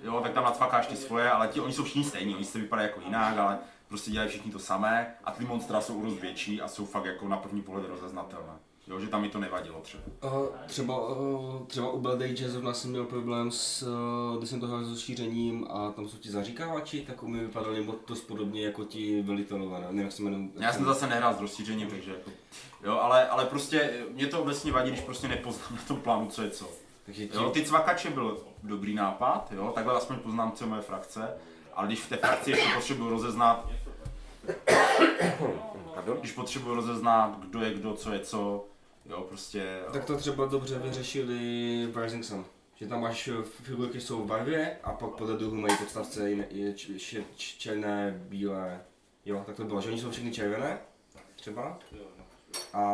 A: jo, tak tam nacvakáš ty svoje, ale ti, oni jsou všichni stejní, oni se vypadají jako jinak, ale prostě dělají všichni to samé a ty monstra jsou dost větší a jsou fakt jako na první pohled rozeznatelné. Jo, že tam mi to nevadilo třeba.
C: Uh, třeba, uh, třeba u Bad Age zrovna jsem měl problém s, uh, když jsem to hrál s rozšířením a tam jsou ti zaříkávači, tak mi vypadali moc dost podobně jako ti velitelové, ne? nevím jak se jmenují.
A: Já jsem zase nehrál s rozšířením, takže jako, jo, ale, ale prostě mě to obecně vadí, když prostě nepoznám na tom plánu, co je co.
C: Takže ti,
A: Jo, ty cvakače byl dobrý nápad, jo, takhle aspoň poznám, co je moje frakce, ale když v té frakci ještě potřebuji rozeznat,
B: Pardon?
A: když potřebuji rozeznat, kdo je kdo, co je co, jo, prostě,
C: tak to třeba dobře vyřešili v Rising Sun. Že tam máš eh, figurky jsou v barvě a pak podle druhu mají podstavce jiné- je č- č- č- černé, bílé. Jo, tak to bylo, že oni jsou všechny červené, třeba. A,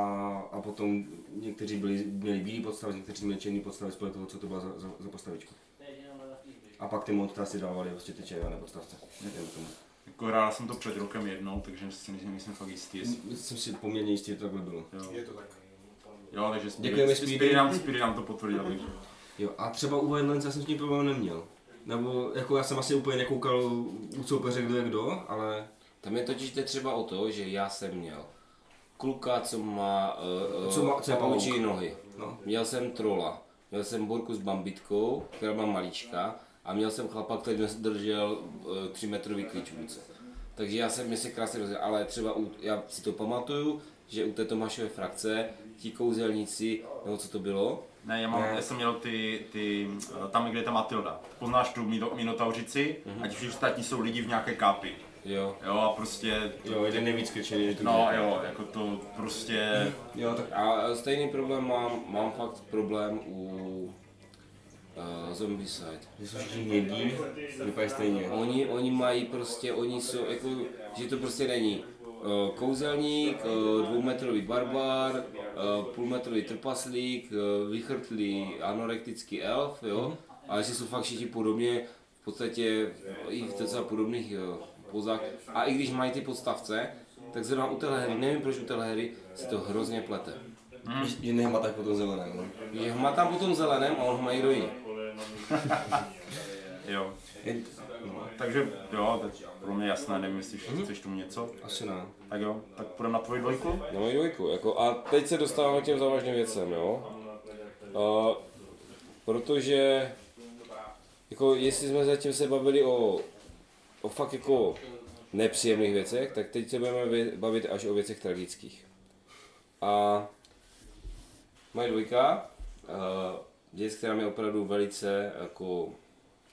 C: a potom někteří byli, měli bílý podstavec, někteří měli černý podstavec podle toho, co to byla za, za, za postavičku. A pak ty monstra si dávali vlastně ty červené podstavce. Nevím tomu.
A: jako hrál jsem to před rokem jednou, takže si nejsem, nejsem fakt jistý, jestli,
C: Jsem si poměrně jistý, že to takhle bylo.
A: jo.
D: Je to tak.
A: Jo, takže
C: Děkujeme,
A: Spirit, nám, Spirit nám to potvrdil, takže.
C: Jo, a třeba u Wildlands já jsem s tím problém neměl. Nebo jako já jsem asi úplně nekoukal u soupeře, kdo je kdo, ale
B: Tam je totiž jde třeba o to, že já jsem měl kluka, co má, uh,
C: Co má- co je
B: pavoučí
C: pavouk.
B: nohy.
C: No.
B: Měl jsem trola, měl jsem borku s bambitkou, která byla malička, a měl jsem chlapa, který držel uh, 3 metrový klíč v ruce. Takže já jsem mi se krásně rozdělil, ale třeba u, já si to pamatuju, že u té Tomášové frakce ti kouzelníci, nebo co to bylo,
A: Ne, já, mám,
C: Ne.
A: já jsem měl ty, ty, eh, tam, kde je ta Matilda. Poznáš tu Mino- Minotauřici a ti všichni ostatní jsou lidi v nějaké kápi.
B: Jo.
A: Jo, a prostě,
C: jo, jeden nejvíc krčený. než
A: no jo, jako to prostě,
C: Jo, tak
B: A stejný problém mám, mám fakt problém u uh, Zombicide.
C: že jsou všichni hnědí, vypadají stejně.
B: Oni, oni mají prostě, oni jsou jako, že to prostě není uh, kouzelník, uh, dvoumetrový barbar, uh, půlmetrový trpaslík, uh, vychrtlý anorektický elf, jo, ale že jsou fakt všichni podobně, v podstatě i v docela podobných uh, pozách. A i když mají ty podstavce, tak zrovna u téhle hry, nevím proč u téhle hry, se to hrozně plete.
C: Že- Že nehmatáš po tom zeleném. No.
B: Že ho má tam po tom zeleném a on ho má i do jiný.
A: jo.
C: Je-
A: Takže jo, to je pro mě jasné, nevím, jestli ještě chceš tomu něco.
C: Asi ne.
A: Tak jo, tak půjdeme na tvoji dvojku.
B: Na moji dvojku, jako, a teď se dostáváme k těm závažným věcem, jo. A, protože, jako, jestli jsme zatím se bavili o, o fakt jako nepříjemných věcech, tak teď se budeme bavit až o věcech tragických. A moje dvojka, uh, věc, která mě opravdu velice jako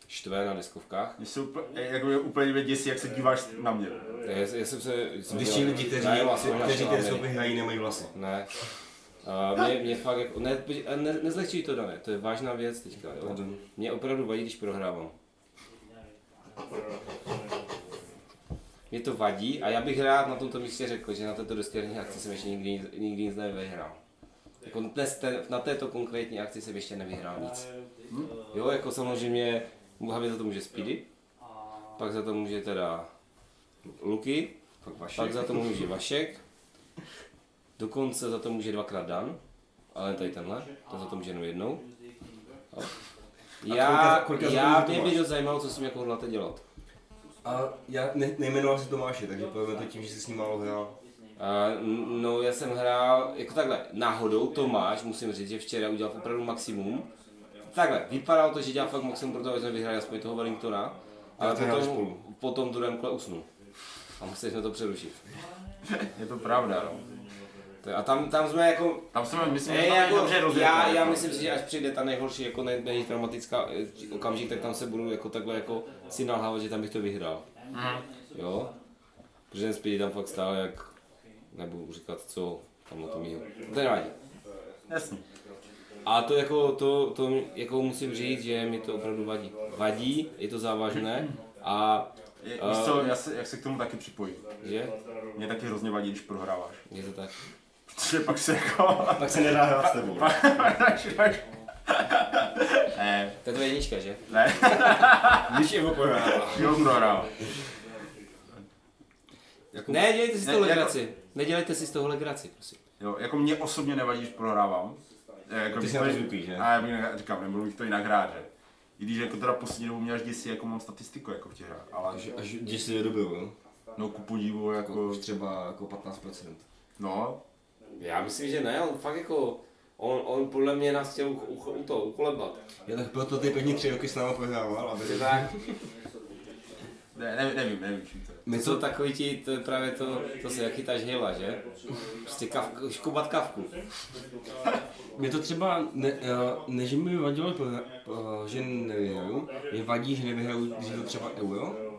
B: štve na deskovkách.
A: Mě se úplně, jako mě úplně děsí, jak se díváš na mě.
B: Já, já jsem se... Jsem
C: Když ti lidi, kteří, ty deskovky hrají, nemají vlasy.
B: Ne. A mě, mě fakt jako, ne, ne, nezlehčuj to, Dané, to je vážná věc teďka, jo. Mě opravdu vadí, když prohrávám. Mě to vadí a já bych rád na tomto místě řekl, že na této deskerní akci jsem ještě nikdy, nic- nikdy nic nevyhrál. Jako dnes te, na této konkrétní akci jsem ještě nevyhrál nic. Jo, jako samozřejmě, hlavně za to může Speedy, pak za to může teda Luky,
C: Pak vaši.
B: pak za to může Vašek, dokonce za to může dvakrát Dan, ale tady tenhle, to za to může jenom jednou. Jo. Já,
C: kolika- kolika
B: já mě by to zajímalo, co s tím jako hodláte dělat.
C: A já ne, nejmenoval si Tomáše, takže pojďme to tím, že jsi s ním málo hrál.
B: A, no, já jsem hrál, jako takhle, náhodou Tomáš, musím říct, že včera udělal opravdu maximum. Takhle, vypadalo to, že dělal fakt maximum pro to, aby jsme vyhráli aspoň toho Wellingtona, ale
C: to
B: potom,
C: spolu.
B: potom druhém kole usnul. A museli jsme to přerušit.
A: Je to pravda, no.
B: To je- A tam, tam jsme jako,
A: Tam jsme, myslím,
B: Ne,
A: že
B: jako,
A: dobře rozjetý.
B: já, já
A: jako.
B: myslím si, že až přijde ta nejhorší, jako nej, nejtraumatická eh, okamžik, tak tam se budu jako takhle jako si nalhávat, že tam bych to vyhrál.
A: Mhm.
B: Jo? Protože ten Speedy tam fakt stál jak, nebudu říkat co, tam na tom jíl. To nevadí.
A: Jasně.
B: A to jako, to, to jako musím říct, že mi to opravdu vadí. Vadí, je to závažné a
A: Je, víš co, já se, jak se k tomu taky připojím.
B: že?
A: Mě taky hrozně vadí, když prohráváš.
B: Je to tak.
A: Protože pak se jako...
C: Pak se nedá hrát s tebou.
A: ne,
B: To je tvoje jednička, že?
A: ne,
C: Když je pohrává.
A: jo, prohrál.
B: Ne, dělejte si z
A: Ne,
B: toho
A: jako-
B: legraci. Nedělejte si z toho legraci, prosím.
A: Jo, jako mě osobně nevadí, když prohrávám. Jako
C: Ty jsi na
A: to-
C: zvyklý, že?
A: A já bych říkám, nebudu bych to jinak hrát, že? I když jako teda poslední dobu mě až děsí, jako mám statistiku jako v těch hrách, ale
C: Až, až když si je dobil, jo?
A: no ku podivu
C: Jako
A: jako,
C: už třeba jako 15%.
A: no,
B: Já myslím, že ne, on fakt jako, on, on podle mě nás chtěl u, u, u to, ukolebat.
C: Já tak proto ty první tři roky s náma prohrával, aby...
B: Tak,
A: ne, nevím, nevím, nevím, čím to je.
B: my jsou takový ti, to je právě to, to se jak chytáš hejla, že? Prostě kavku, škubat kavku.
C: Mě to třeba, ne, eh, ne že mi vadilo, pro- pro- že nevyhraju, mě vadí, že nevyhraju, když to třeba euro,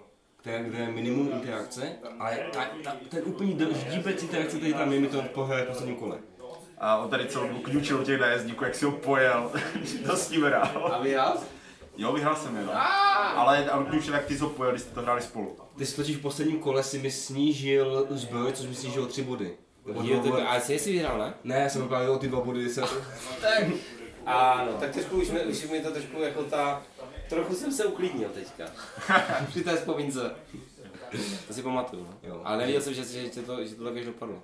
C: které, kde je minimum interakce, ale ta, ta, ten úplný ždíbec interakce, který tam je, mi to pohraje v posledním kole.
A: A on tady celou dobu kňučil u těch nájezdníků, jak si ho pojel, to s tím hrál.
B: A vyhrál?
A: Jo, vyhrál jsem je, no. Ale on kňučil, jak ty jsi ho pojel, když jste to hráli spolu.
C: Ty jsi totiž v posledním kole si mi snížil zbroj, což mi snížil o tři body.
B: Jo, tak,
C: body.
B: a jsi jsi vyhrál, ne?
C: Ne, já jsem právě o ty dva body se...
B: Ano, tak trošku už mi, už mi to trošku jako ta, trochu jsem se uklidnil teďka. Při té vzpomínce. To si pamatuju, no.
C: Jo.
B: Ale nevěděl jsem, že, že, že, to, že to tak dopadlo.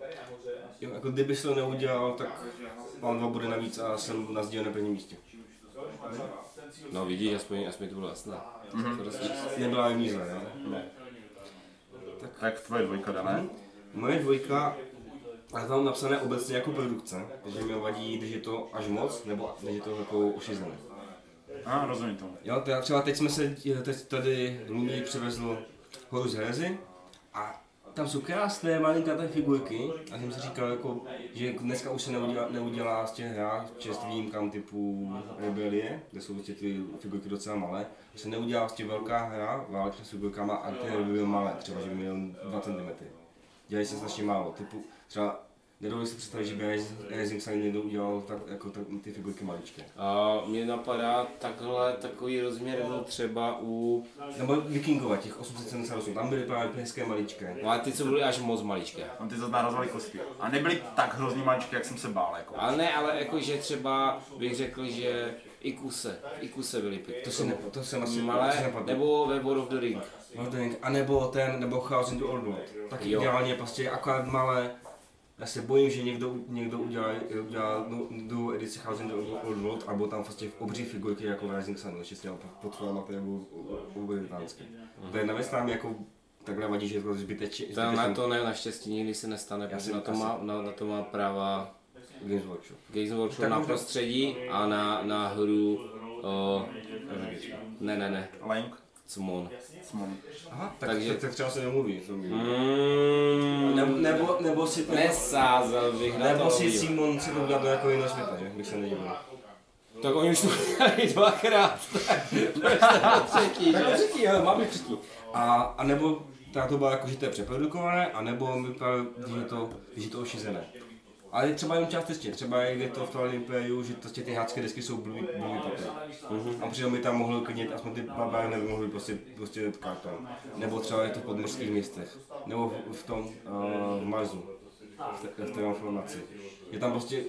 C: Jo, jako kdyby to neudělal, tak mám dva body navíc a jsem na sdíleném prvním místě.
B: No vidíš, aspoň, aspoň to bylo jasné. Mm-hmm. To dost
C: Nebyla remíza, jo.
A: Tak tvoje dvojka, dané.
C: Moje dvojka, já tam napsané obecně jako produkce, takže mi vadí, když je to až moc, nebo když je to jako ušizené.
A: A, rozumím tomu.
C: Jo, teda třeba teď jsme se, teď tady Lumi přivezl horu z Herezy a tam jsou krásné malinkaté figurky a jsem si říkal, jako, že dneska už se neudělá, neudělá z těch hrách, čest výjimkám typu Rebelie, kde jsou prostě ty figurky docela malé, se neudělá prostě velká hra válečná s figurkama a ty by byly malé, třeba že by měl 2 cm. Dělají se strašně málo, typu třeba Nedovolím si představit, že by Rising Sun někdo udělal tak, jako tak, ty figurky maličké.
B: A mě napadá takhle, takový rozměr byl třeba u...
C: Nebo Vikingova, těch 878, tam byly právě hezké maličké.
B: No a ty, co byly až moc maličké.
A: On ty zase narazovali kosti. A nebyly tak hrozný maličké, jak jsem se bál, jako.
B: Ale ne, ale jakože třeba bych řekl, že i kuse, i kuse byly pěkné.
C: To, si ne, to jsem asi
B: malé, nebo ve World of the Ring.
C: A nebo ten, nebo Chaos in the Old World. Tak
B: Jo.
C: ideálně prostě akorát malé. Já se bojím, že někdo, někdo udělá, udělá no, druhou edici the Old World, a budou tam prostě obří figurky jako Rising Sun, ještě s těma potvorama, které budou obrovitánské. To je navíc nám jako takhle vadí, že je to zbytečně.
B: To na to ne, naštěstí nikdy se nestane,
C: Já
B: protože na to, má, na, na to má práva
C: Games Workshop.
B: Games Workshop
C: Tak
B: na prostředí a na, na hru o, ne, ne, ne,
A: Link,
B: Cmon.
A: Smon.
C: Aha, tak,
B: Takže-
C: tak, tak třeba se nemluví.
B: Mm,
C: Nebo, nebo, nebo si,
B: nesázel bych na
C: nebo si. Simon si to udělal do jako jiného světa, že? Bych se nedivil.
B: Tak oni už to udělali dvakrát. To třetí?
C: Tak třetí, jo, má být třetí. A, a nebo tak to bylo jako, že to je přeprodukované, a nebo mi právě, když je to, když je to ošizené. Ale třeba jenom částečně, třeba je to v Twilight Imperiu, že prostě ty hácké desky jsou blbý, blbý papír. A přitom mi tam mohl klidnit, aspoň ty babáry nebo mohly prostě, prostě karton. Nebo třeba je to v podmořských městech. Nebo v, v tom, uh, v té, v té informaci. Je tam prostě,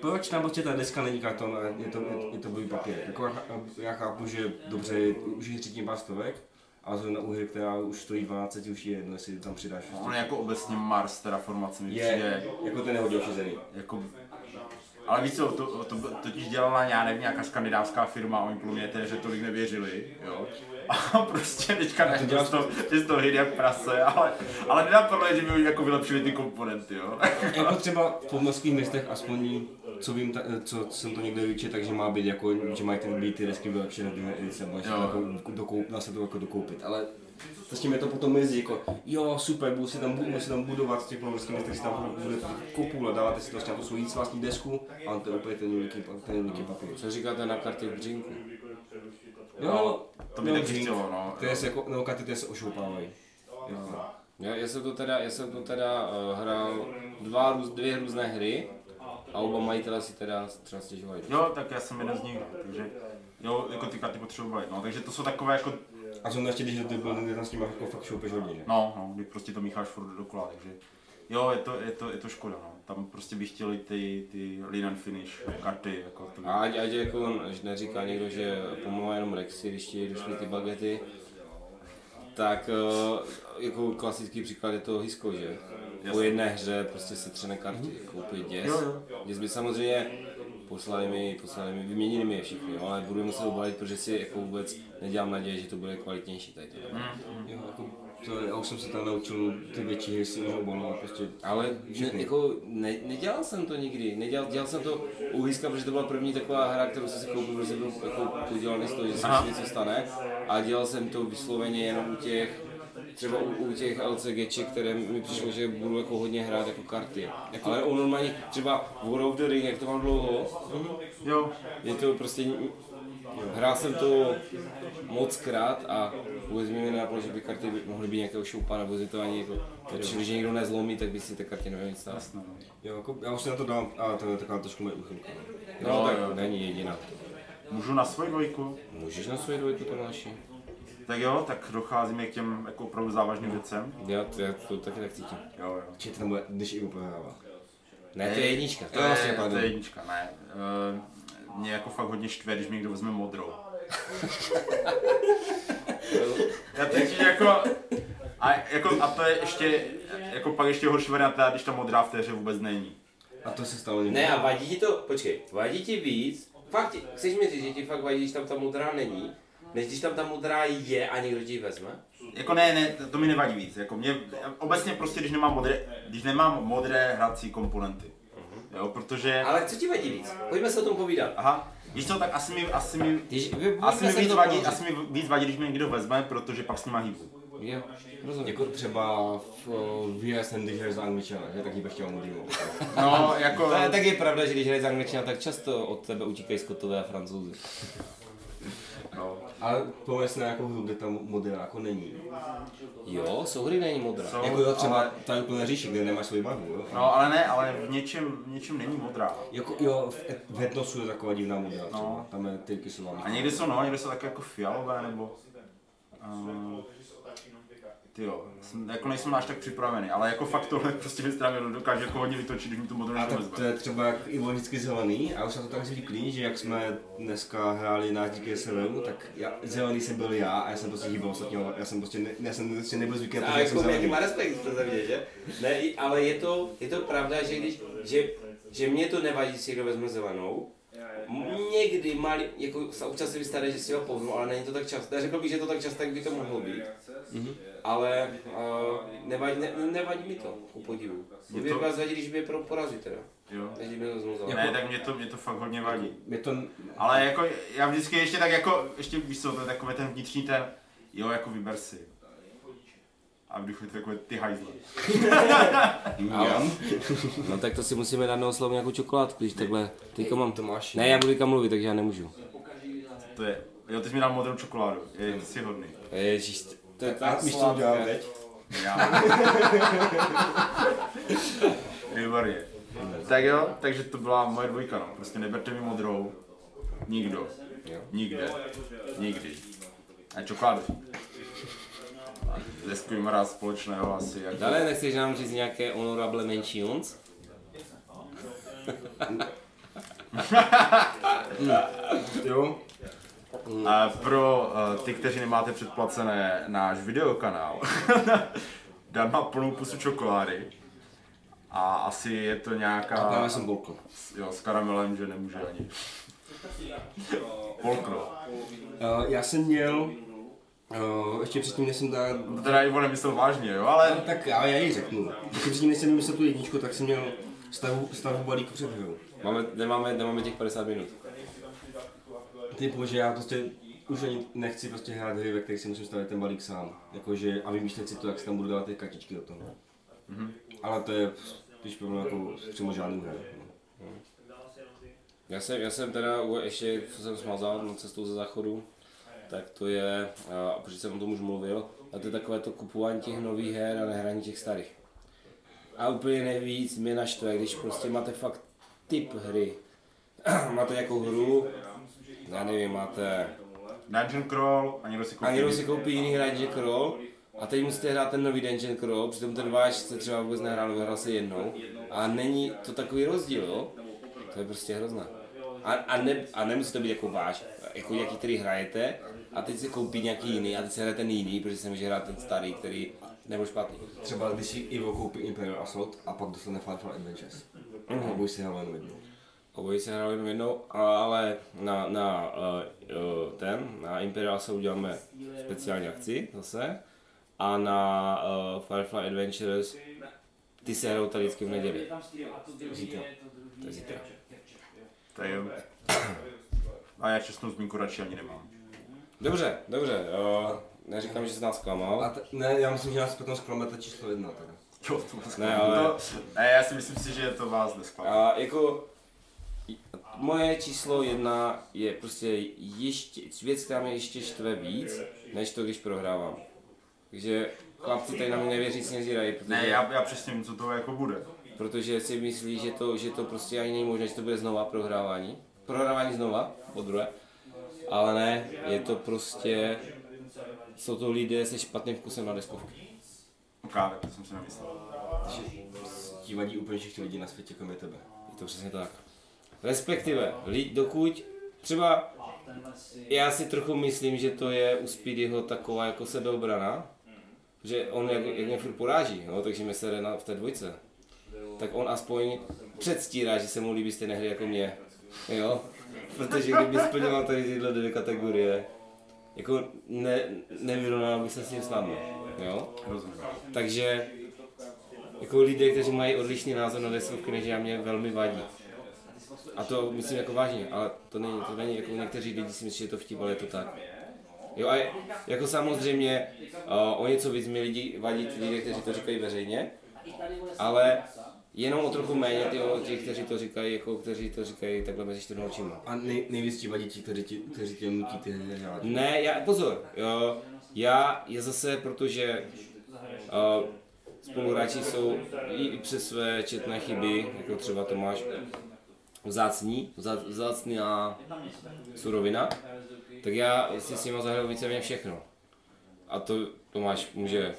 C: proč tam prostě ta deska není karton a je to, je, je to blbý papír? Jako já, já chápu, že dobře, už je třetí pár stovek, ale zrovna u hry, která už stojí 12, už je jedno, jestli tam přidáš.
A: On je jako obecně Mars terraformace mi
C: je,
A: přijde
C: jako ten nehodě ošizený.
A: jako ale víš co, to, to, to totiž dělala já nevím, nějaká skandinávská firma, oni podle mě že tolik nevěřili, jo. A prostě teďka ne,
C: to
A: to
C: děláš-
A: to, že to hejde jak prase, ale, ale nenapadlo, že by jako vylepšili ty komponenty, jo.
C: jako třeba v podmořských městech, aspoň co vím, ta, co jsem to někde vyčet, takže má být jako, že mají ten být ty desky vylepšené druhé edice,
A: Jo.
C: jako dokoup, dá se to jako dokoupit, ale s tím je to potom mezi jako, jo super, budu si tam, budu si tam budovat v těch podmořských městech, si tam budete koupů a dáváte si to na tu svoji vlastní desku, ale to je úplně ten veliký papír.
B: Co říkáte na karty v dřinku?
C: Jo,
A: To by
C: no,
A: taky chtělo, no.
C: Ty se jako, no, karty ty se ošoupávají. Jo.
B: Já, já jsem to teda, já jsem to teda uh, hrál dva, růz, dvě různé hry a oba majitele si teda třeba stěžovali.
A: Jo, tak já jsem jeden z nich, takže jo, jako ty karty potřebovali, no, takže to jsou takové jako,
C: A zrovna ještě, když to byl, tam s tím jako fakt šoupeš hodně, že?
A: no, no, kdy prostě to mícháš furt dokola, takže jo, je to, je to, je to škoda, no. Tam prostě by chtěli ty, ty lean and finish karty, jako to.
B: A ať, ať jako neříká někdo, že pomáhá jenom Rexy, když ti došly ty bagety, tak uh, jako klasický příklad je to Hisko, že? Po jedné hře prostě se třené karty, jako úplně děs.
A: Jo, jo.
B: Děs by samozřejmě poslali mi, poslali mi, vyměnili mi je všechny, no, ale budu muset obalit, protože si jako vůbec nedělám naděje, že to bude kvalitnější tady to.
C: Jo, jako, to, já už jsem se tam naučil ty větší hry si už obalovat prostě.
B: Ale ne, jako ne, nedělal jsem to nikdy, nedělal, dělal jsem to u Hiska, protože to byla první taková hra, kterou jsem si koupil, protože byl jako udělaný z toho, že se něco stane. A dělal jsem to vysloveně jenom u těch, třeba u, u těch LCGček, které mi přišlo, že budu jako hodně hrát jako karty. Jako, ale u normálně, třeba War of the Ring, jak to mám dlouho,
A: Jo,
B: je to prostě, hrál jsem to moc krát a vůbec mi nenapadlo, že by karty by- mohly být nějakého šoupa, nebo to ani jako, když někdo nezlomí, tak by si ty karty neměl nic stát.
C: Jo, jako, já už si na to dám, ale to je taková trošku moje úchylka. no.
B: No, tak
A: jo.
B: není jediná.
A: můžu na svoji dvojku.
B: Můžeš na svoji dvojku Tomáši?
A: Tak jo, tak docházíme k těm jako opravdu závažným věcem.
B: Já, já to taky tak cítím.
A: Jo, jo.
C: Či to tam bude, když Ivo prohrává.
B: Ne, to je jednička.
A: To je,
C: vlastně
A: to je jednička, ne. Uh, mě jako fakt hodně štve, když mi někdo vezme modrou. Já teď jako, a, jako, a to je ještě, jako pak ještě horší varianta, když ta modrá v té hře vůbec není.
C: A to se stalo někdy.
B: Ne, a vadí ti to, počkej, vadí ti víc, fakt, chceš mi říct, že ti fakt vadí, když tam ta modrá není, než když tam ta modrá je a někdo ti ji vezme?
A: Jako ne, ne, to mi nevadí víc. Jako mě, obecně prostě, když nemám modré, když nemám modré hrací komponenty. Jo, protože,
B: Ale co ti vadí víc? Pojďme se o tom povídat.
A: aha, víš co, tak asi mi, asi mi,
B: Když, vy,
A: asi mi víc vadí, asi mi víc vadí, když mě někdo vezme, protože pak s nima hýbu.
B: Jo, rozumím.
C: Jako třeba v uh, VSN, když hraješ za Angličana, že tak jí bych chtěl modrý
A: No, jako,
B: To je, tak je pravda, že když hraješ z angličtina, tak často od tebe utíkají skotové a francouzi.
A: No,
C: Ale pověs na nějakou hru, kde tam modrá jako není.
B: Jo, souhry není modrá.
A: Co?
C: Jako jo, třeba
A: ale-
C: ta úplně říše, kde nemáš svoji barvu, jo.
A: no, ale ne, ale v něčem, v něčem není modrá.
C: Jako jo, v, v etnosu je taková divná modrá třeba.
A: No.
C: Tam je ty kyselá.
A: A někdy jsou, no, někdy jsou také jako fialové, nebo... Uh, ty jo, jsem, jako nejsem až tak připravený, ale jako fakt tohle prostě mi strávě dokáže jako hodně vytočit, když mi to modrou
C: A
A: někdo
C: to, je třeba jak Ivo vždycky zelený, a už se to tak zvyklý, že jak jsme dneska hráli na díky severu, tak já, zelený jsem byl já a já jsem prostě hýbal ostatního, já jsem prostě, ne, já jsem prostě nebyl zvyklý na to,
B: A
C: že já jsem
B: jako jaký
C: zelený.
B: má respekt to ze mě, že? Ne, i- ale je to, je to pravda, že když, že, že mě to nevadí, si někdo vezme zelenou. Někdy malý, jako se občas se vystane, že si ho povnu, ale není to tak často. Neřekl bych, že je to tak často, jak by to mohlo být. Ale uh, nevadí, ne, nevadí mi to, ku podivu. Mě by
A: to-
B: vás vadí, když by je pro porazit teda.
A: Jo.
B: Znovu
A: Ne, tak mě to, mě to fakt hodně vadí.
C: Mě to,
A: Ale jako, já vždycky ještě tak jako, ještě víš co, to je takový ten vnitřní ten, jo, jako vyber si. A v duchu to takové ty hajzle.
B: No tak to si musíme dát na oslavu nějakou čokoládku, když takhle, teďka mám.
C: Tomáš.
B: Ne, já budu teďka mluvit, takže já nemůžu.
A: To je, jo, ty jsi mi dal modrou čokoládu, je, jsi hodný.
B: Ježíš, to je tak
C: víš, co udělám teď?
A: Já. Výborně. Tak jo, takže to byla moje dvojka, no. Prostě neberte mi modrou. Nikdo. Nikde. Nikdy. A čokoládu. Desku jim rád společného asi. Jako...
B: Dále nechceš nám říct nějaké honorable mentions?
C: Jo,
A: A pro uh, ty, kteří nemáte předplacené náš videokanál, dám na plnou pusu čokolády. A asi je to nějaká...
C: a právě jsem bolkl.
A: Jo, s karamelem, že nemůže ani. Polkno.
C: Uh, já jsem měl, uh, ještě předtím, než jsem dal,
A: To teda Ivo nemyslel vážně, jo, ale...
C: tak já, já ji řeknu. Ještě předtím, než jsem vymyslel tu jedničku, tak jsem měl stavu, stavu balíku před hrou.
B: Máme, nemáme, nemáme těch 50 minut.
C: Typu, že já prostě už ani nechci prostě hrát hry, ve kterých si musím stavit ten balík sám. Jakože a vymýšlet si to, jak si tam budu dávat ty kartičky do toho. Mm-hmm. Ale to je spíš problém jako přímo žádný hry. No.
B: Já jsem, já jsem teda u- ještě, co jsem smazal na cestou ze záchodu, tak to je, a protože jsem o tom už mluvil, a to je takové to kupování těch nových her a nehraní těch starých. A úplně nejvíc mě naštve, když prostě máte fakt typ hry. máte jako hru, já nevím, máte
A: Dungeon Crawl a někdo si koupí.
B: a někdo si koupí jiný hráč že Crawl a teď musíte hrát ten nový Dungeon Crawl, přitom ten váš jste třeba vůbec nehrál, nebo hrál se jednou a není to takový rozdíl, jo? To je prostě hrozné. A, a, ne, a nemusí to být jako váš, jako jaký který hrajete a teď si koupí nějaký jiný a teď si hraje ten jiný, protože jsem může hrát ten starý, který nebyl špatný.
C: Třeba když si Ivo koupí Imperial Assault a pak dostane Far Far Adventures. Mm-hmm. Budeš si hrát jenom jednou.
B: Obojí se hráli jenom jednou, ale na, na uh, ten, na Imperial se uděláme speciální akci zase. A na uh, Firefly Adventures ty se hrajou tady vždycky v neděli. Zítra. To je zítra.
A: To je. A já čestnou zmínku radši ani nemám.
B: Dobře, dobře. Uh, neříkám, že jsi nás
C: A
B: klamal.
C: t- ne, já myslím, že nás potom zklamete číslo jedna. Tak.
A: Jo, to
B: Ne, ale-
A: to, ne, já si myslím si, že to vás nesklame.
B: A jako moje číslo jedna je prostě ještě, věc, která mě ještě štve víc, než to, když prohrávám. Takže chlapci tady na mě nevěří, si nezírají, protože,
A: Ne, já, já přesně vím, co to jako bude.
B: protože si myslí, že to, že to prostě ani není možné, že to bude znova prohrávání. Prohrávání znova, po druhé. Ale ne, je to prostě, jsou to lidé se špatným vkusem na deskovky.
A: Tak to jsem si nemyslel.
C: Ti vadí úplně všichni lidi na světě, kromě tebe.
B: Je to přesně tak. Respektive, li- dokud třeba já si trochu myslím, že to je u Speedyho taková jako sebeobrana, že on jak, jak mě furt poráží, no, takže mě sere na, v té dvojce, tak on aspoň předstírá, že se mu líbí stejné hry jako mě, jo, protože kdyby splňoval tady tyhle dvě kategorie, jako ne, nevyrovnal bych se s ním snadno, jo.
A: Rozumím.
B: Takže jako lidé, kteří mají odlišný názor na deskovky než já, mě velmi vadí. A to myslím jako vážně, ale to není, to není jako někteří lidi si myslí, že to vtip, ale je to tak. Jo a jako samozřejmě uh, o něco víc mi lidi vadí lidé, kteří to říkají veřejně, ale jenom o trochu méně ty, ti, kteří to říkají, jako kteří to říkají takhle mezi čtyřmi očima.
C: A nej, nejvíc ti vadí ti, kteří, ti, kteří tě nutí ty hry hrát.
B: Ne, já, pozor, jo, já je zase, protože uh, spoluhráči jsou i, i přes své četné chyby, jako třeba Tomáš, vzácní, vzá, vzácná surovina, tak já si s nimi zahraju víceméně všechno. A to Tomáš může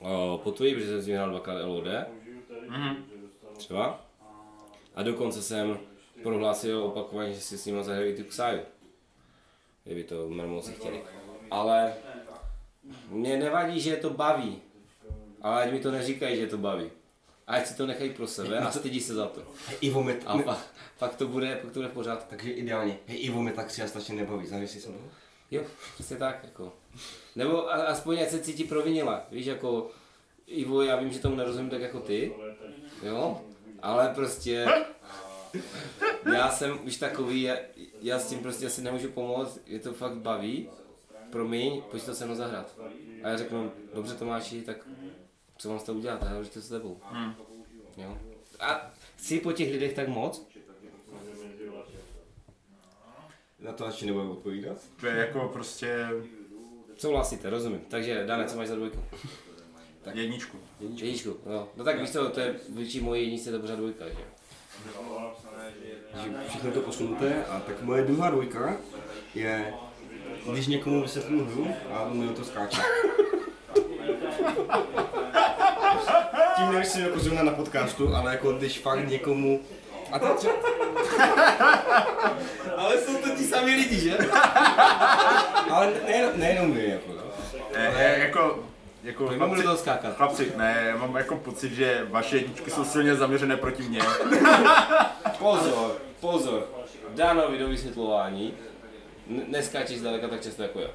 B: uh, potvrdit, protože jsem dvakrát LOD, třeba. A dokonce jsem prohlásil opakovaně, že si s nimi zahraju i tu Xaju kdyby to mermoci chtěli. Ale mě nevadí, že je to baví. Ale ať mi to neříkají, že to baví. A ať si to nechají pro sebe a stydí se za to.
C: Hej, Ivo mě,
B: A pak, pak to bude, pak to bude v pořádku.
C: takže ideálně. Hej, Ivo mě tak strašně nebaví, zahraj si se mnou?
B: Jo, přesně tak, jako. Nebo a- aspoň ať se cítí provinila, víš, jako Ivo, já vím, že tomu nerozumím tak jako ty, jo, ale prostě já jsem už takový, já, já s tím prostě asi nemůžu pomoct, je to fakt baví, promiň, pojď to se mnou zahrát. A já řeknu, dobře Tomáši, tak co mám s toho udělat, já už to s tebou. Jo. A chci po těch lidech tak moc,
C: Na to ještě nebudu odpovídat.
A: To je jako prostě
B: souhlasíte, rozumím. Takže Dane, co máš za dvojku?
A: Jedničku.
B: Jedničku, jo. No tak víš co, to je vůči moje jedničce to pořád dvojka, že?
C: Všechno to posunuté a tak moje druhá dvojka je, když někomu vysvětlím hru a on mi to skáče. Tím nemyslím jako zrovna na podcastu, ale jako když fakt někomu a to třeba,
B: Ale jsou to ti sami lidi, že?
C: ale ne, nejenom vy, jako.
A: E, e, jako, jako
B: mám do
A: chlapci,
B: toho skákat.
A: chlapci, ne, mám jako pocit, že vaše jedničky jsou silně zaměřené proti mně.
B: Pozor, pozor. Dánovi do vysvětlování. Neskáčeš zdaleka tak často jako já.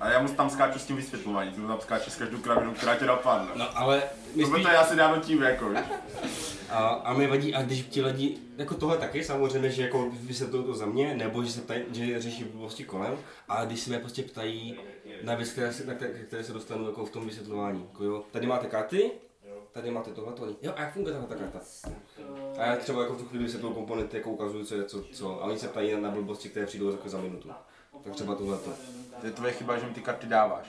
A: A já mu tam skáču s tím vysvětlováním, ty mu tam skáčeš s každou kravinou, která tě napadne.
C: No ale my
A: To
C: spíš,
A: to já si dávám tím jako, víš.
C: a, a mi vadí, a když ti lidi, jako tohle taky samozřejmě, že jako vysvětlují to za mě, nebo že se ptají, že řeší blbosti kolem, a když se mě prostě ptají na věc, které se, na které, které se dostanu jako v tom vysvětlování. Jako jo, tady máte karty, tady máte tohle, tohle. Jo, a jak funguje tahle ta karta? A já třeba jako v tu chvíli vysvětluju komponenty, jako ukazuju, co je co, co. A oni se ptají na blbosti, které přijdou jako za minutu. Tak třeba tohle to.
A: To je tvoje chyba, že mi ty karty dáváš.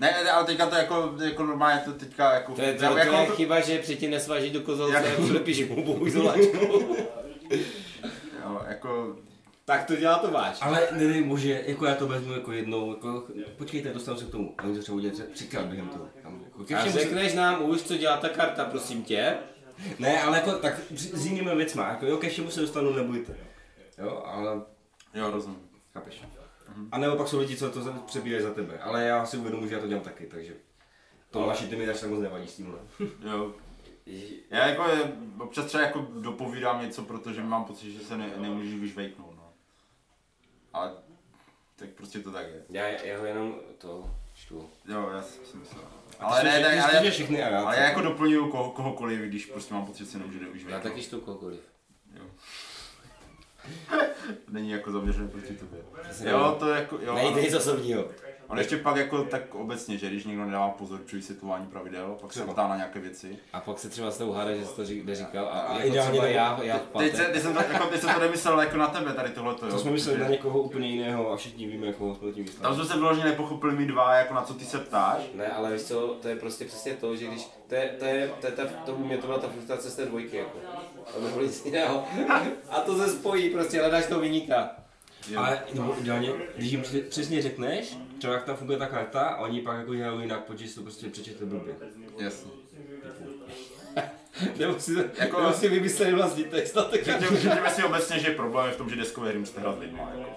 A: Ne, ne, ale teďka to jako, jako normálně to teďka jako...
B: To je, to,
A: já-
B: to
A: jako
B: je chyba, že předtím nesváží do kozelce
A: Jak-
B: mu bohu izoláčku.
A: jo, jako,
B: tak to dělá to váš.
C: Ale nedej bože, jako já to vezmu jako jednou, jako, počkejte, dostanu se k tomu. A oni to třeba udělat třikrát během toho. Tam, jako,
B: A
C: se-
B: řekneš nám už, co dělá ta karta, prosím tě.
C: Ne, ale jako tak s jinými věcmi, jako jo, ke všemu se dostanu, nebojte. Jo, ale
A: jo, rozumím.
C: chápeš. A nebo pak jsou lidi, co to za- přebírají za tebe, ale já si uvědomuji, že já to dělám taky, takže to naši ty mi až tak moc nevadí s tímhle.
A: Jo. Já jako je- občas třeba jako dopovídám něco, protože mám pocit, že se ne, nemůžeš vyžvejknout, Ale tak prostě to tak je.
B: Já, já ho jenom to čtu.
A: Jo, já si myslím.
C: Ale
A: Ale ne, ne,
C: ale
A: ale,
C: všechny a rád.
A: ale já jako doplňuju koho, kohokoliv, když prostě mám pocit, že se nemůže
B: Já
A: vyžvejknout.
B: taky čtu kohokoliv.
A: Není jako zaměřené proti tobě. Jo,
B: tak.
A: to je jako, jo.
B: Nejde nic osobního.
A: On ještě pak jako tak obecně, že když někdo nedává pozor při vysvětlování pravidel, pak se
C: Třeba.
A: ptá na nějaké věci.
B: A pak se třeba s tou hádá, že jsi to řík, neříkal. A,
C: A
B: jako
C: ideálně
B: třeba
C: nebo-
B: já, já
A: Teď, se, teď, jsem to, jako, teď jsem to nemyslel jako na tebe, tady tohleto, jo.
C: To jsme mysleli na někoho úplně jiného a všichni víme, koho jsme tím mysleli.
A: Tam jsme se vyloženě nepochopili my dva, jako na co ty se ptáš.
B: Ne, ale víš co, to je prostě přesně to, že když, to je, to je, to je ta, to u mě to byla ta frustrace z té dvojky, jako. To nebylo nic jiného. A to se spojí, prostě hledáš toho vyníka.
A: Jo.
C: Ale nebo ideálně, když jim přesně řekneš, třeba jak tam funguje ta karta, a oni pak jako dělají jinak, protože si to prostě přečetli blbě.
A: Jasně.
B: Nebo si,
A: Jako-
B: nebo si vymysleli vlastní text
A: Řekněme řekněme si obecně, že problém je v tom, že deskové hry musíte hrát s lidma. Jako.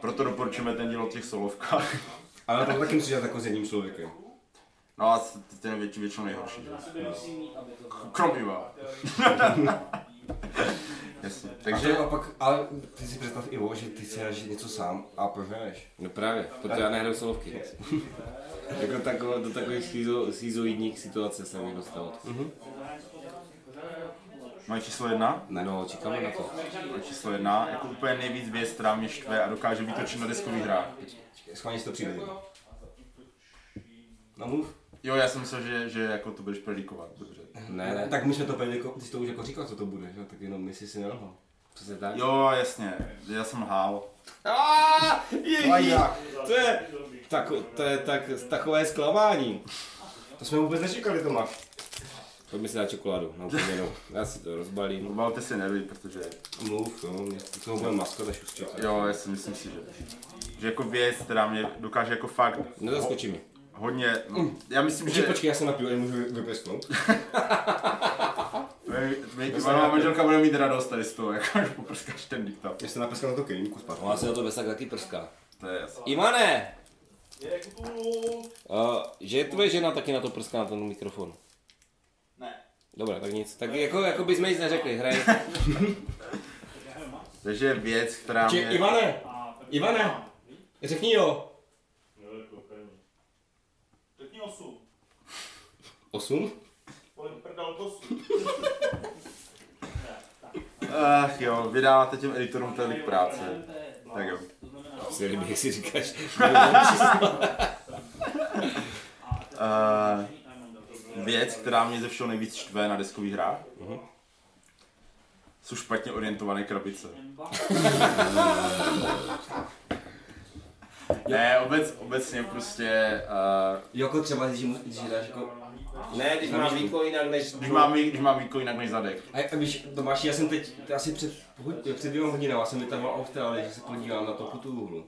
A: Proto doporučujeme ten díl o těch solovkách.
C: Ale to taky musíš dělat jako s jedním člověkem.
A: No a ten je větši, většinou nejhorší. Že? Jasně.
C: Takže
A: Takže
C: a pak, ale ty si představ Ivo, že ty si hraješ něco sám a prohraješ.
B: No právě, protože já nehraju solovky. jako takové, do takových schizo, schizoidních situací jsem mi dostal.
A: moje číslo jedna.
B: No, čekáme na to.
A: Moje číslo jedna. Jako úplně nejvíc věc, která mě štve a dokáže vytočit na deskových hrách.
C: Schválně si to přijde. No mluv.
A: Jo, já jsem myslel, že, že jako to budeš predikovat. Dobře.
B: Ne, ne,
C: Tak my jsme to pěli, jako, ty jsi to už jako říkal, co to bude, že? tak jenom my si si nelhal.
B: přesně tak.
A: Jo, jasně. Já jsem lhal.
B: Ježíš, to je, tak, to je tak, takové zklamání.
C: To jsme vůbec nečekali, Tomáš.
B: Pojďme si dát čokoládu na upoměnou. Já si to rozbalím.
A: Obalte si nervy, protože
C: Mluv, jo, mě to toho bude masko, než už
A: jo, já si myslím si, že, že jako věc, která mě dokáže jako fakt
B: Nezaskočí mi.
A: Hodně, no, já myslím,
C: Počkej,
A: že
C: počkej, já se napiju, já můžu vypesknout.
A: my, my, má manželka bude mít radost tady z toho, jako až poprskáš ten diktát.
C: Já se napeskal na to kelímku spát.
B: Ona se o to besak taky prská.
A: To je jasné.
B: Ivane! Uh, že je tvoje žena taky na to prská na ten mikrofon?
D: Ne.
B: Dobré, tak nic. Tak jako, jako bychom nic neřekli, hraj.
A: Takže věc, která
C: Či,
A: mě...
C: Ivane, Ivane, řekni jo.
D: Řekni osu.
C: Osm?
A: Ach jo, vydáváte těm editorům tolik práce. Tak jo.
B: Si líbí, jak si říkáš.
A: Uh, věc, která mě ze všeho nejvíc štve na deskových hrách, jsou špatně orientované krabice. ne, obec, obecně prostě, uh,
C: Jako třeba, když, když dáš jako...
B: ne, když má víko jinak než...
A: když mám, když mám víko jinak než zadek.
C: A, a víš, Tomáš, já jsem teď asi před, před dvěma hodinama jsem vytahoval Austrálii, že se podívám na to kutu úhlu.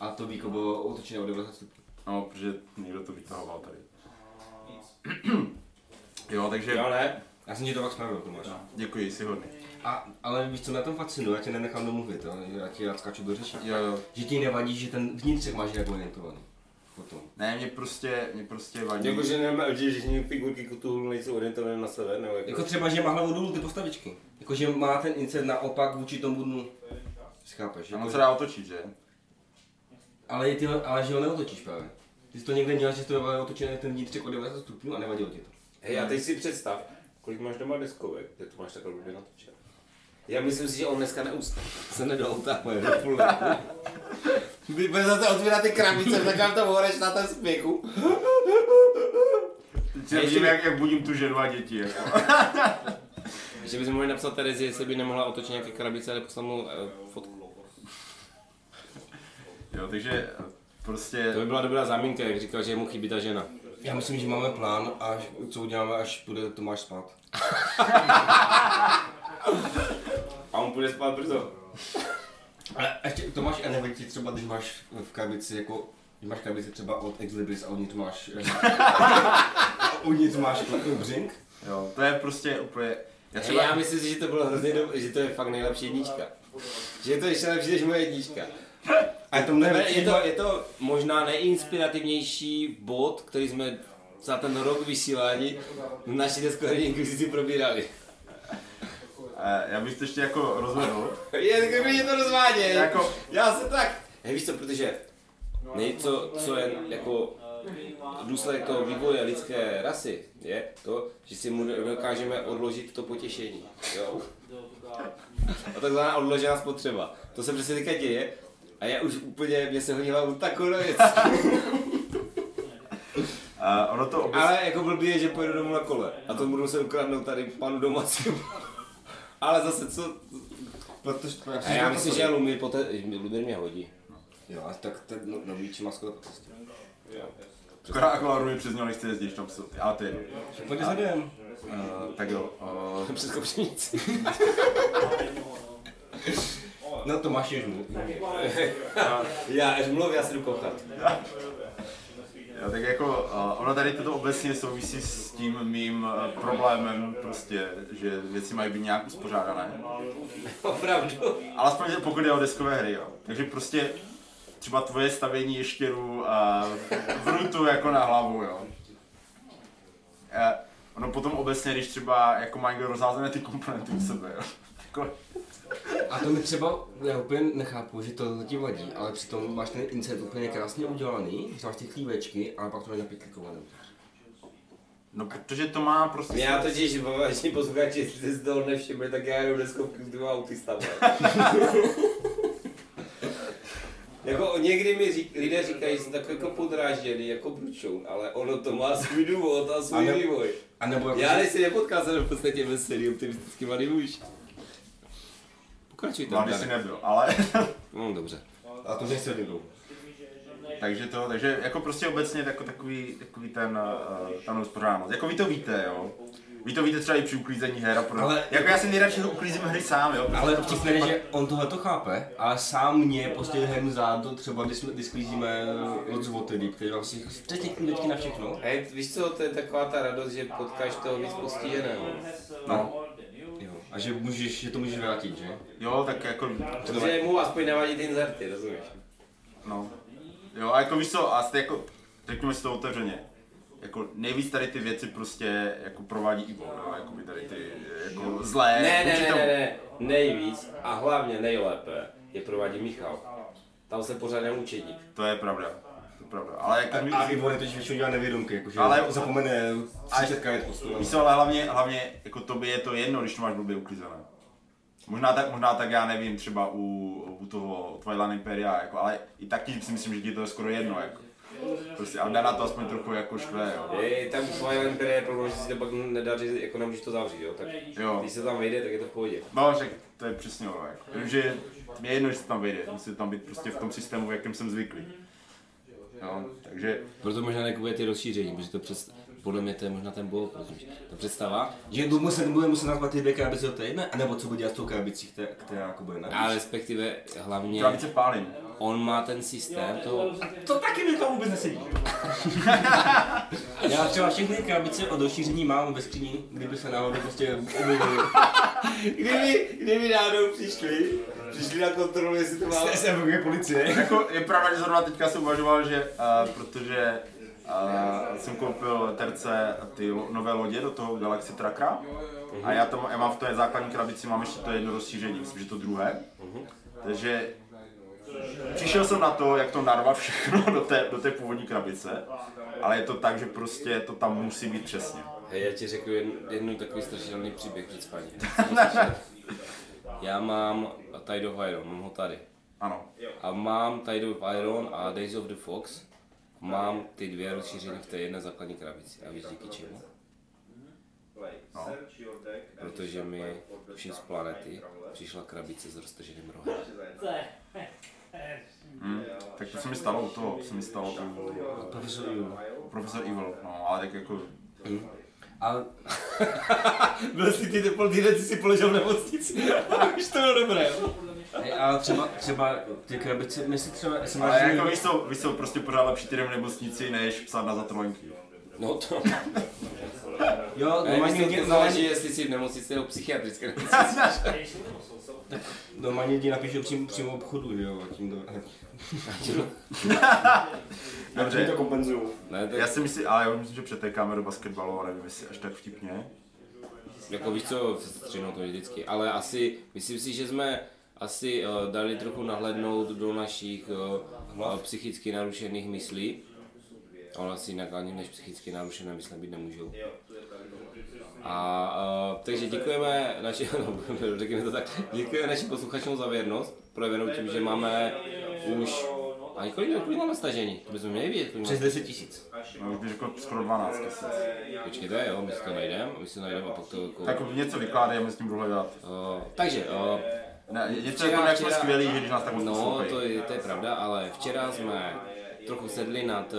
C: A to víko bylo otočené o 90 stupňů.
A: No, protože někdo to vytahoval tady. jo, takže
B: Jo, ne?
C: Já jsem ti to pak spravil, Tomáš.
A: děkuji, jsi hodný.
C: A, ale víš, co mě na tom fascinuje, já tě nenechám domluvit, jo? já ti rád skáču do řeči.
A: Jo, jo.
C: Že ti nevadí, že ten vnitřek máš jak orientovaný. Potom.
A: Ne, mě prostě, mě prostě vadí.
B: Jako, že, nemá, že, že figurky Cthulhu nejsou orientované na sebe, nebo jako...
C: Jako třeba, že má hlavu dolů ty postavičky. Jako, že má ten insert naopak vůči tomu dnu. Chápeš?
A: Ono
C: Jako,
A: se dá otočit, že?
C: ale, ty, ale že ho neotočíš právě. Ty jsi to někde měl, že to je otočený ten vnitřek o 90 stupňů a nevadilo ti to.
B: Hej, a teď si představ, kolik máš doma deskovek, kde to máš takhle blbě natočené. Já myslím si, že on dneska neustane. Se nedoutahuje do půl Vy budete otvírat ty krabice, tak vám to horeš na ten spěchu.
A: Teď já vidím, jak, jak budím tu ženu a děti. Jako.
B: Ještě bychom mohli napsat Terezi, jestli by nemohla otočit nějaké krabice, ale poslat mu uh, fotku.
A: Jo, takže prostě...
B: To by byla dobrá záminka, jak říkal, že mu chybí ta žena.
C: Já myslím, že máme plán, až, co uděláme, až bude Tomáš spát.
B: A on půjde spát brzo.
C: Ale ještě Tomáš, a nevadí ti třeba, když máš v krabici jako když máš krabici třeba od Ex Libris a uvnitř máš a uvnitř máš břink,
A: Jo, to je prostě úplně... Já
B: Hej,
A: třeba...
B: já myslím si, že to bylo hrozně dobré, že to je fakt nejlepší jednička. Že je to ještě lepší než moje jednička.
C: a je to mnohem
B: je, to, je to možná nejinspirativnější bod, který jsme za ten rok vysílání naši deskoherní inkvizici probírali.
A: Já bych to ještě jako rozvedl.
B: Je, mě to rozváděj.
A: Jako-
B: Já se tak. Hej, víš co, protože nejco, co je jako důsledek toho vývoje lidské rasy, je to, že si mu dokážeme odložit to potěšení. Jo? A takzvaná odložená spotřeba. To se přesně teďka děje a já už úplně, mě se hodila u takovou věc.
A: Uh, ono to obecně...
B: Ale jako blbý je, že pojedu domů na kole a to budu se ukradnout tady panu domácímu. Ale zase co?
C: Protože
B: A já myslím, že Lumír, poté, Lumír mě hodí.
C: Jo, a tak ten no, nový má skoro po cestě.
A: Akorát akvaláru mi přes něho nechce jezdit, tam jsou, ale ty.
C: Pojď za den.
A: Uh, tak jo. Uh,
B: Přes kopřenici.
C: No to máš ježu.
B: Já, až mluv, já si jdu kochat.
A: jo, tak jako uh, ono tady toto obecně souvisí s tím mým uh, problémem, prostě, že věci mají být nějak uspořádané.
B: Opravdu.
A: Alespoň pokud jde o deskové hry, jo. Takže prostě třeba tvoje stavění ještěru a vrutu jako na hlavu, jo. Eh, ono potom obecně, když třeba jako má někdo rozházené ty komponenty u sebe, jo. Jako,
C: A to mi třeba, já úplně nechápu, že to ti vadí, ale přitom máš ten insert úplně krásně udělaný, že máš ty chlívečky, ale pak to není napěklikované.
A: no protože to má prostě...
B: Já totiž, vážení posluchači, jestli jste si toho nevšimli, tak já jenom deskovky s dvěma autista. Jako někdy mi řík, lidé říkají, že jsem takový jako podrážděný, jako bručoun, ale ono to má svůj důvod a svůj
C: A ne-
B: vývoj.
C: A nebo jako,
B: Já
C: že-
B: nejsi nepotkal jsem v podstatě veselý, optimistický mladý muž. Pokračujte.
A: Mladý si nebyl, ale...
B: No dobře.
C: A to nechci jednou.
A: takže to, takže jako prostě obecně jako takový, takový ten, uh, ta neuspořádanost. Jako vy to víte, jo. Vy to víte třeba i při uklízení her a pro...
C: Ale-
A: Jako já si nejradši uklízím hry sám, jo.
C: Ale
A: Prostě
C: vtipné je, že on tohle to chápe, ale sám mě prostě hrnu zádo, třeba když, jsme- když sklízíme od Zvotedy, který vlastně přesně klídečky na všechno.
B: Hej, víš co, to je taková ta radost, že potkáš toho víc postiženého.
A: No.
C: A že, můžeš, že to můžeš vrátit, že?
A: jo, tak jako...
B: Protože mu aspoň nevadí ty inzerty, rozumíš?
A: No. Jo, a jako víš co, a jste jako, řekněme si to otevřeně, jako nejvíc tady ty věci prostě jako provádí Ivo, jo, jako by tady ty jako zlé,
B: Ne, ne, ne, ne, ne, nejvíc a hlavně nejlépe je provádí Michal. Tam se pořád učedník.
A: To je pravda, pravda, ale jako my,
C: A Ivo je totiž většinou dělá nevědomky, jakože
A: Ale-
C: ale zapomene
A: Ale-
C: 30 karet
A: co, ale hlavně, hlavně jako tobě je to jedno, když to máš blbě uklizené. Možná tak, možná tak já nevím, třeba u, u toho Twilight Imperia, jako, ale i tak ti si myslím, že ti to je skoro jedno, jako. Prostě, ale dá na to aspoň trochu jako štve, jo.
B: Je tam Twilight Imperium je problém, že si to pak nedaří, jako nemůžeš to zavřít, jo? Tak
A: Jo.
B: když se tam vejde, tak je to v pohodě.
A: No, že to je přesně ono, jako. Mě je jedno, že se tam vejde, musí tam být prostě v tom systému, v jakém jsem zvyklý. Jo, takže
B: Proto možná nekupuje ty rozšíření, protože to přes, podle mě to je možná ten blok, rozumíš? Ta představa,
C: Že budu muset, bude muset nazvat ty dvě krabice do té jedné, anebo co bude dělat s tou krabicí, která, která jako bude
B: a
C: navíc.
B: respektive hlavně
A: krabice pálím.
B: on má ten systém toho,
C: To taky mi to vůbec nesedí. Já třeba všechny krabice od rozšíření mám ve skříni, kdyby se náhodou prostě objevily.
B: kdyby, kdyby náhodou přišli, přišli na kontrolu, jestli to má...
C: Jsem v policie.
A: Jako je pravda, že zrovna teďka jsem uvažoval, že uh, protože uh, jsem koupil terce ty lo- nové lodě do toho Galaxy Trackera a já, tam, já mám v té základní krabici, mám ještě to jedno rozšíření, myslím, že to druhé. Takže přišel jsem na to, jak to narvat všechno do té, do té původní krabice, ale je to tak, že prostě to tam musí být přesně.
B: Hej, já ti řeknu jednu, jednu takový strašidelný příběh před spaním. Já mám Tide of Iron, mám ho tady.
A: Ano.
B: A mám Tide of Iron a Days of the Fox. Mám ty dvě rozšíření v té jedné základní krabici. A víš díky čemu?
A: No.
B: Protože mi všim z planety přišla krabice s roztrženým rohem.
A: Hm. Tak to se mi stalo u toho, to se mi stalo u
C: Profesor Yu.
A: Profesor Evil, no, ale tak jako
C: A
B: Byl jsi ty pol týden, ty si poležel v nemocnici. Už to bylo dobré.
C: Hej, a třeba, třeba ty krabice, myslím třeba, jsem
A: Ale jako víš co, víš co, prostě pořád lepší týden v nemocnici, než psát na zatrojnky.
B: No to...
C: Jo,
B: Ne, myslím, to záleží, jestli jsi v nemocnici nebo psychiatrické nemocnici.
C: normálně lidi napíšou přímo, přímo obchodu, že jo, a tím to, tím to kompenzují.
B: Ne, tak
A: Já si myslím, ale já myslím, že přetékáme do basketbalu a nevím, jestli až tak vtipně.
B: Jako víš co, střinou to vždycky, ale asi, myslím si, že jsme asi uh, dali trochu nahlednout do našich uh, psychicky narušených myslí. Ale asi jinak ani než psychicky narušené mysle být nemůžou. A uh, takže děkujeme naši, no, řekněme to tak, děkujeme našim posluchačům za věrnost, projevenou tím, že máme už, a kolik, kolik máme stažení? To bychom měli vědět. kolik
C: Přes 10 tisíc.
A: No, už bych řekl skoro 12 tisíc.
B: Počkejte, jo, my si to najdeme, my si to najdeme a pak to jako...
A: Tak něco vykládej a my s tím budu hledat.
B: Uh, takže, uh,
A: Ne, je to
B: Včera-
A: jako jak jsme skvělý, že když nás tak moc
B: No,
A: poslouchají.
B: to je, to je pravda, ale včera jsme trochu sedli nad uh,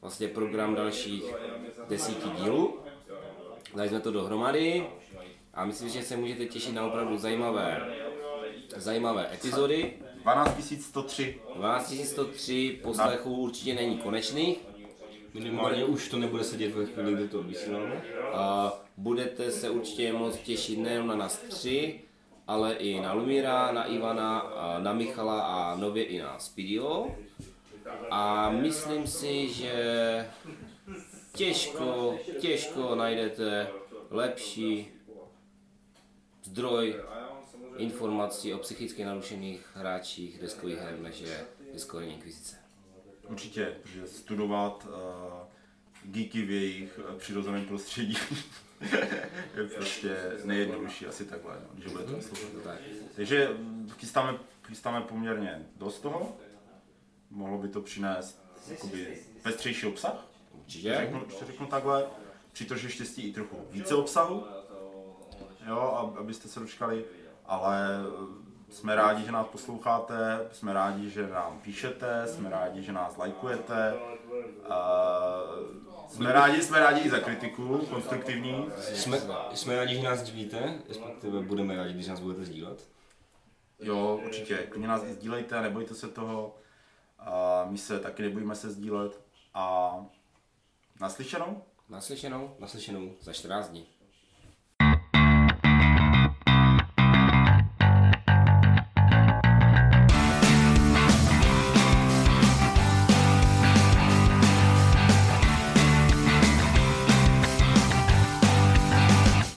B: vlastně program dalších desíti dílů. Dali jsme to dohromady a myslím, že se můžete těšit na opravdu zajímavé, zajímavé epizody.
A: 12 103.
B: 12103 poslechů určitě není konečných.
C: Minimálně už to nebude sedět ve chvíli, kdy to vysíláme.
B: A budete se určitě moc těšit nejen na nás tři, ale i na Lumíra, na Ivana, a na Michala a nově i na Spidio. A myslím si, že těžko, těžko najdete lepší zdroj informací o psychicky narušených hráčích deskových her, než je Deskovní inkvizice.
A: Určitě, protože studovat uh, geeky v jejich uh, přirozeném prostředí je prostě nejjednodušší asi takhle, no, když budete poslouchat.
B: Tak.
A: Takže chystáme, chystáme poměrně dost toho. Mohlo by to přinést jakoby pestřejší obsah,
B: Určitě.
A: řeknu, to řeknu takhle. Při štěstí i trochu více obsahu, jo, ab- abyste se dočkali, ale eh, jsme rádi, že nás posloucháte, jsme rádi, že nám píšete, jsme rádi, že nás lajkujete, a jsme rádi, jsme rádi i za kritiku, konstruktivní.
C: Jsme, jsme rádi, že nás sdílíte, respektive budeme rádi, když nás budete sdílet.
A: Jo, určitě, klidně nás i sdílejte, nebojte se toho, a my se taky nebojíme se sdílet a naslyšenou.
B: Naslyšenou
C: Naslyšenou.
B: za 14 dní.